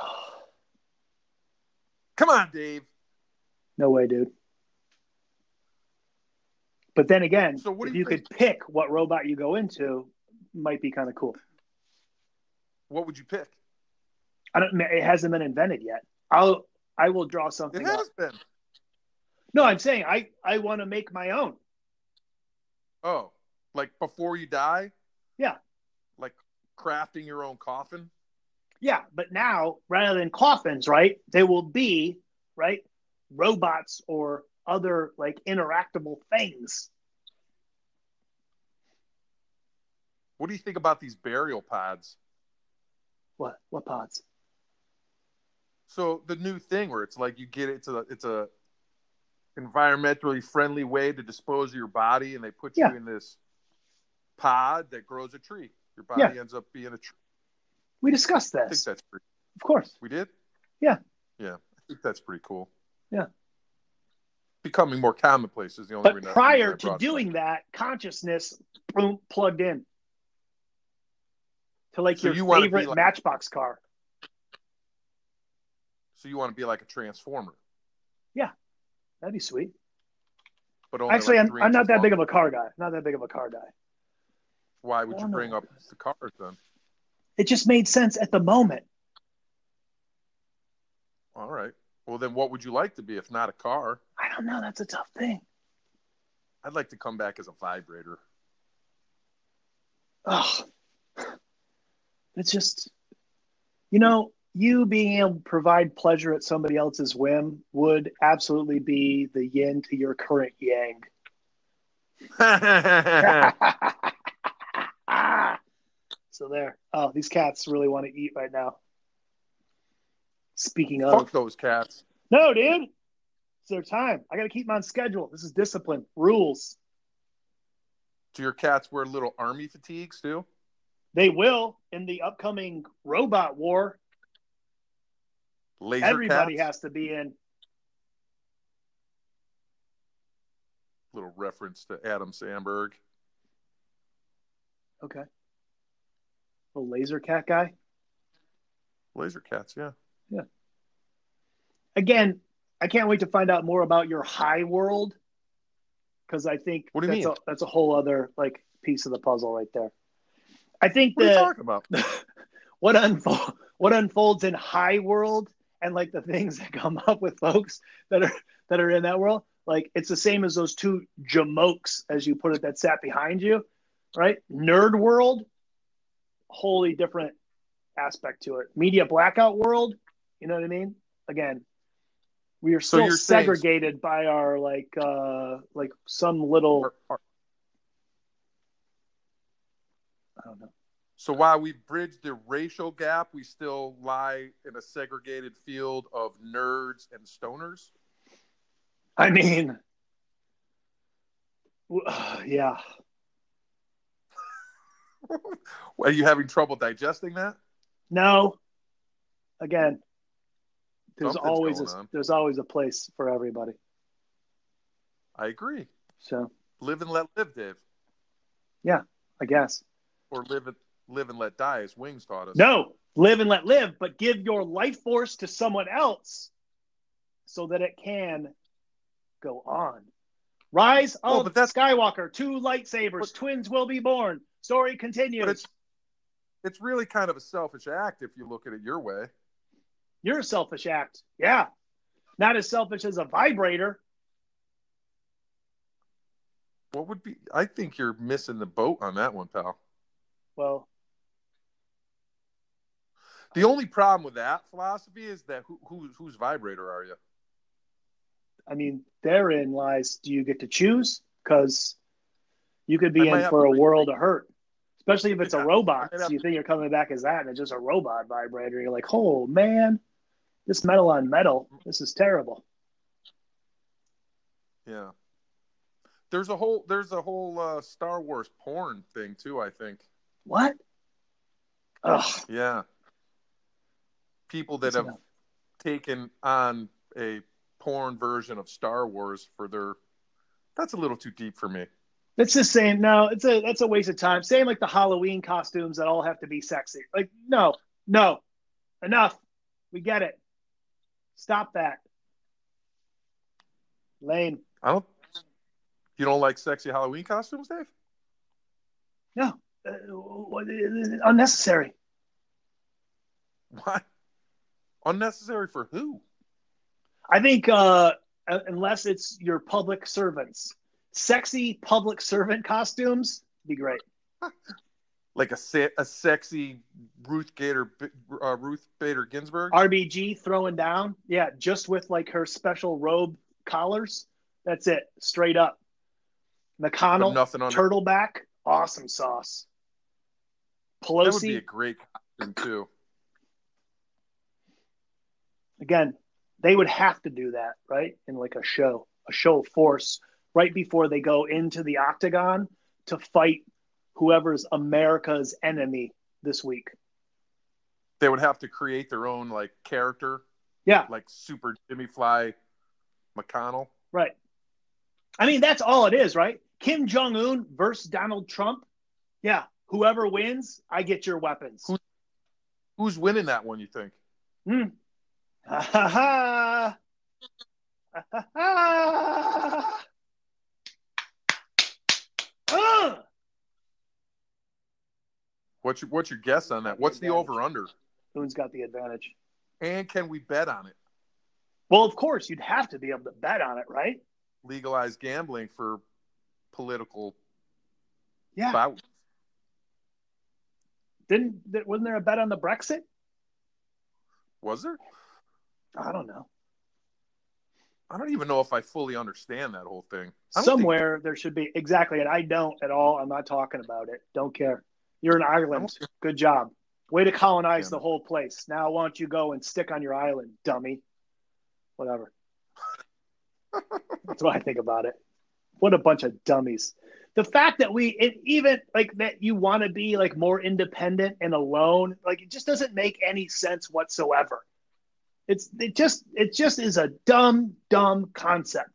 Come on, Dave. No way, dude. But then again, so if you, you could pick what robot you go into, might be kind of cool. What would you pick? I don't. It hasn't been invented yet. I'll. I will draw something. It has up. been. No, I'm saying I. I want to make my own. Oh, like before you die? Yeah. Like crafting your own coffin. Yeah, but now rather than coffins, right? They will be right robots or other like interactable things. What do you think about these burial pods? What? What pods? So the new thing where it's like you get it, it's a it's a environmentally friendly way to dispose of your body, and they put yeah. you in this pod that grows a tree. Your body yeah. ends up being a tree. We discussed this. I think that's pretty. Of course. We did. Yeah. Yeah, I think that's pretty cool. Yeah becoming more commonplace is the only. But prior to doing that, consciousness boom, plugged in to like so your you favorite like, Matchbox car. So you want to be like a transformer? Yeah, that'd be sweet. But actually, like I'm, I'm not that long. big of a car guy. Not that big of a car guy. Why would you bring know. up the cars then? It just made sense at the moment. All right. Well, then what would you like to be if not a car? I don't know. That's a tough thing. I'd like to come back as a vibrator. Oh, it's just, you know, you being able to provide pleasure at somebody else's whim would absolutely be the yin to your current yang. [laughs] [laughs] so there. Oh, these cats really want to eat right now. Speaking of, fuck those cats. No, dude, it's their time. I got to keep them on schedule. This is discipline, rules. Do your cats wear little army fatigues too? They will in the upcoming robot war. Laser Everybody cats? has to be in. Little reference to Adam Sandberg. Okay. A laser cat guy. Laser cats, yeah. Yeah. Again, I can't wait to find out more about your high world because I think what do you that's mean? A, that's a whole other like piece of the puzzle right there. I think what that are you talking about? [laughs] what unfold what unfolds in high world and like the things that come up with folks that are that are in that world, like it's the same as those two jamokes, as you put it, that sat behind you, right? Nerd world, wholly different aspect to it. Media blackout world, you know what I mean? Again, we are still so segregated saying, by our like uh like some little our, I don't know. So while we've bridged the racial gap, we still lie in a segregated field of nerds and stoners. I mean, uh, [sighs] yeah. [laughs] Are you having trouble digesting that? No. Again, there's always a, there's always a place for everybody. I agree. So live and let live, Dave. Yeah, I guess. or live and live and let die, as Wings taught us. No, live and let live, but give your life force to someone else so that it can go on. Rise Oh, of but that's- Skywalker, two lightsabers, But- twins will be born. Story but continues. it's it's really kind of a selfish act if you look at it your way. You're a selfish act. Yeah. Not as selfish as a vibrator. What would be? I think you're missing the boat on that one, pal. Well, The only problem with that philosophy is that who, who whose vibrator are you? I mean, therein lies do you get to choose? Because you could be I in for a world of hurt, especially if it's Yeah, a robot. So you think you're coming back as that, and it's just a robot vibrator. You're like, oh man, this metal on metal, this is terrible. Yeah. There's a whole there's a whole uh, Star Wars porn thing too. I think. What? Ugh. Yeah. People that That's have enough. taken on a porn version of Star Wars for their. That's a little too deep for me. It's the same. No, it's a that's a waste of time. Same like the Halloween costumes that all have to be sexy. Like, no, no, enough. We get it. Stop that. Lame. I don't. You don't like sexy Halloween costumes, Dave? No, uh, unnecessary. What? Unnecessary for who? I think uh, unless it's your public servants, sexy public servant costumes be great. [laughs] Like a se- a sexy Ruth Gator uh, Ruth Bader Ginsburg? RBG throwing down, yeah, just with like her special robe collars. That's it, straight up. McConnell, nothing on turtleback, awesome sauce. Pelosi, that would be a great costume too. again, they would have to do that, right? In like a show, a show of force, right before they go into the octagon to fight whoever's America's enemy this week. They would have to create their own like character, Yeah, like Super Jimmy Fly McConnell. right. I mean, that's all it is, right? Kim Jong Un versus Donald Trump. Yeah, whoever wins, I get your weapons. Who- Who's winning that one? You think? Ha hmm. ha ha. Ha, ha, ha. Ugh. Ah. What's your What's your guess on that? What's the over under? Who's got the advantage? And can we bet on it? Well, of course, you'd have to be able to bet on it, right? Legalize gambling for political Yeah. bouts. Didn't wasn't there a bet on the Brexit? Was there? I don't know. I don't even know if I fully understand that whole thing. Don't think- Somewhere there should be exactly, and I don't at all. I'm not talking about it. Don't care. You're in I Ireland. Good job. Way to colonize Yeah. the whole place. Now why don't you go and stick on your island, dummy? Whatever. That's what I think about it. What a bunch of dummies. The fact that we it, even like that you want to be like more independent and alone, like it just doesn't make any sense whatsoever. It's it just it just is a dumb dumb concept.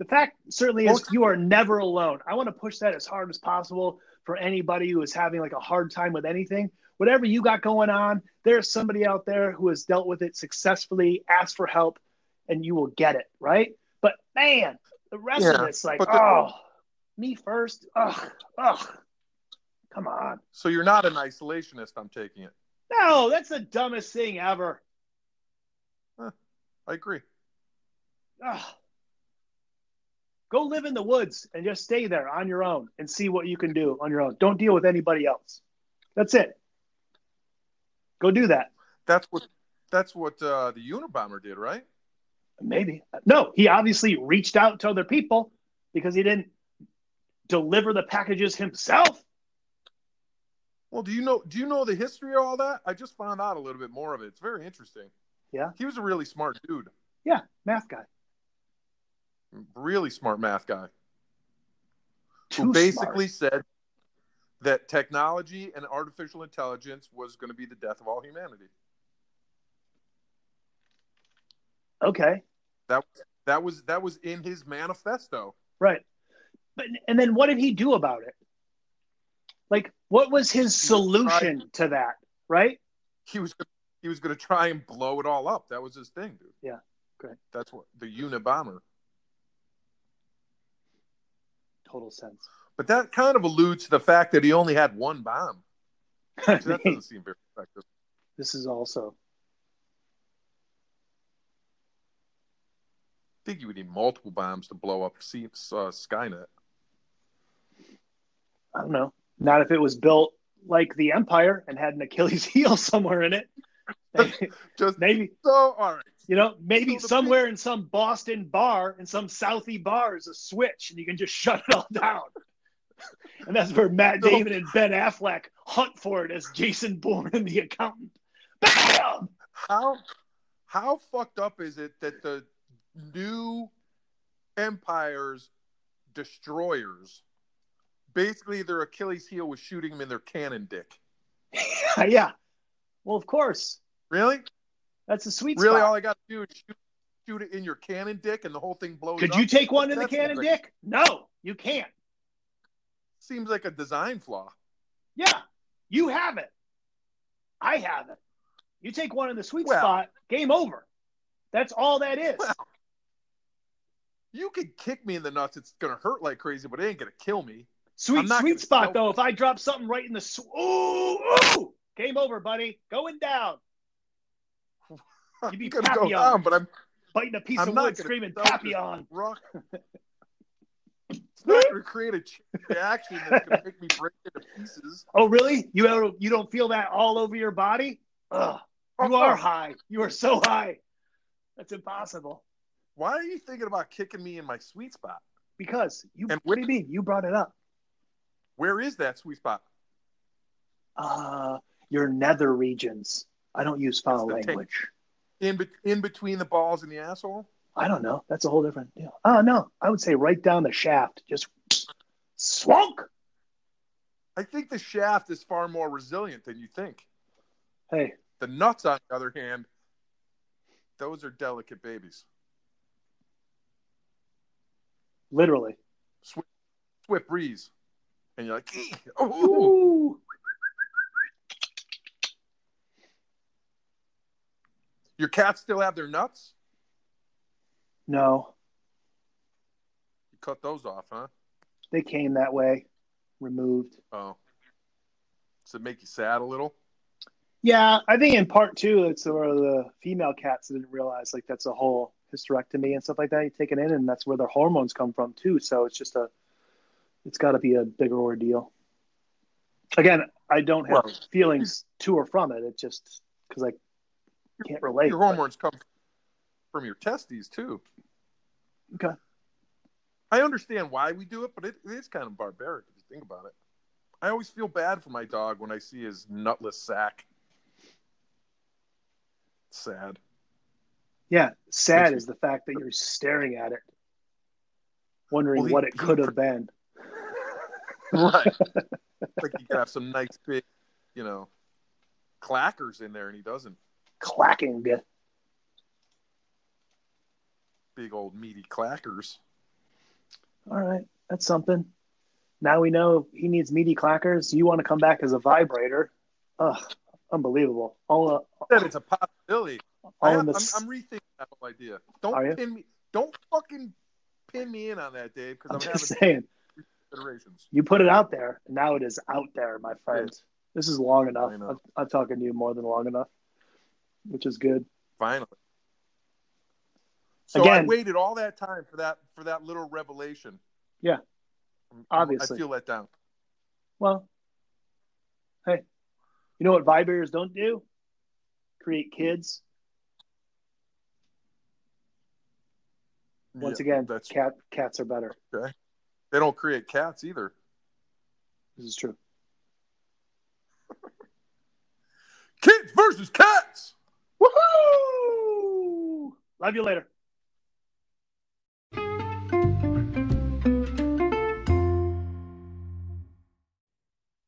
The fact certainly is you are never alone. I want to push that as hard as possible for anybody who is having like a hard time with anything. Whatever you got going on, there's somebody out there who has dealt with it successfully. Ask for help, and you will get it right. But man, the rest Yeah, of it's like, the- oh, me first. Ugh, ugh. Come on. So you're not an isolationist. I'm taking it. No, that's the dumbest thing ever. I agree. Ugh. Go live in the woods and just stay there on your own and see what you can do on your own. Don't deal with anybody else. That's it. Go do that. That's what that's what uh, the Unabomber did, right? Maybe. No, he obviously reached out to other people because he didn't deliver the packages himself. Well, do you know do you know the history of all that? I just found out a little bit more of it. It's very interesting. Yeah. He was a really smart dude. Yeah, math guy. Really smart math guy. Too who basically said that technology and artificial intelligence was going to be the death of all humanity. Okay. That that was that was in his manifesto. Right. But and then what did he do about it? Like, what was his solution to that? Right? He was he was going to try and blow it all up. That was his thing, dude. Yeah, great. That's what the Unabomber. Total sense. But that kind of alludes to the fact that he only had one bomb. [laughs] So that doesn't seem very effective. this is also I think you would need multiple bombs to blow up C- uh, Skynet. I don't know. Not if it was built like the Empire and had an Achilles [laughs] heel somewhere in it. [laughs] Just maybe so all right. You know, maybe So somewhere in some Boston bar, in some Southie bar, is a switch, and you can just [laughs] shut it all down. and that's where Matt So- Damon and Ben Affleck hunt for it as Jason Bourne and the accountant. Bam! How how fucked up is it that the new Empire's destroyers basically their Achilles heel was shooting them in their cannon dick? [laughs] yeah. Well, of course. Really? That's the sweet spot. Really? spot. All I got to do is shoot, shoot it in your cannon dick, and the whole thing blows up. Could up? you take one in the cannon dick? No, you can't. Seems like a design flaw. Yeah, you have it. I have it. You take one in the sweet Well- spot, game over. That's all that is. Well, You could kick me in the nuts; it's gonna hurt like crazy, but it ain't gonna kill me. Sweet sweet spot though. If I drop something right in the sw- ooh ooh, game over, buddy. Going down, I'm be gonna go Papillon. down, but I'm biting a piece I'm of wood, screaming. Papillon. rock. [laughs] It's not gonna create a reaction that's gonna make me break into pieces. [laughs] Oh really? You don't you don't feel that all over your body? Ugh, you Oh, are high. You are so high. That's impossible. Why are you thinking about kicking me in my sweet spot? Because you. And what do you mean? You brought it up. Where is that sweet spot? Uh, your nether regions. I don't use foul language. In be- in between the balls and the asshole? I don't know. That's a whole different deal. Oh no, I would say right down the shaft, just swunk. I think the shaft is far more resilient than you think. Hey, The nuts, on the other hand, those are delicate babies. literally. Swift breeze. And you're like, oh, Ooh. Your cats still have their nuts? No, You cut those off, huh? they came that way, removed. Oh. Does it make you sad a little? Yeah, I think in part two, it's where the female cats didn't realize like that's a whole hysterectomy and stuff like that. You take it in, and that's where their hormones come from too. So it's just a, it's got to be a bigger ordeal. Again, I don't have Well- feelings to or from it. It just because I can't relate. Your but- hormones come from your testes, too. Okay. I understand why we do it, but it, it is kind of barbaric if you think about it. I always feel bad for my dog when I see his nutless sack. Sad. Yeah, sad is the fact that you're staring at it, wondering Well, he- what it could have been. Right. [laughs] like you could have some nice big, you know, clackers in there, and he doesn't. Clacking. Big old meaty clackers. All right, that's something. Now we know he needs meaty clackers. You want to come back as a vibrator? Ugh, unbelievable. All, uh, Said it's a possibility. I all have, in I'm. I'm rethinking that whole idea. Don't pin me. Don't fucking pin me in on that, Dave, because I'm I'm, just having saying. considerations. You put it out there, and now it is out there, my friends. This is long enough. I know. I've, I've talked to you more than long enough, which is good. Finally. So I waited all that time for that for that little revelation. Yeah. Mm, I'm- Obviously. I feel let down. Well, hey, you know what vibrators don't do? Create kids. Once Yeah, again, that's cat cats are better. Okay. They don't create cats either. This is true. [laughs] Kids versus cats. Woohoo! Love you later.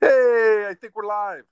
Hey, I think we're live.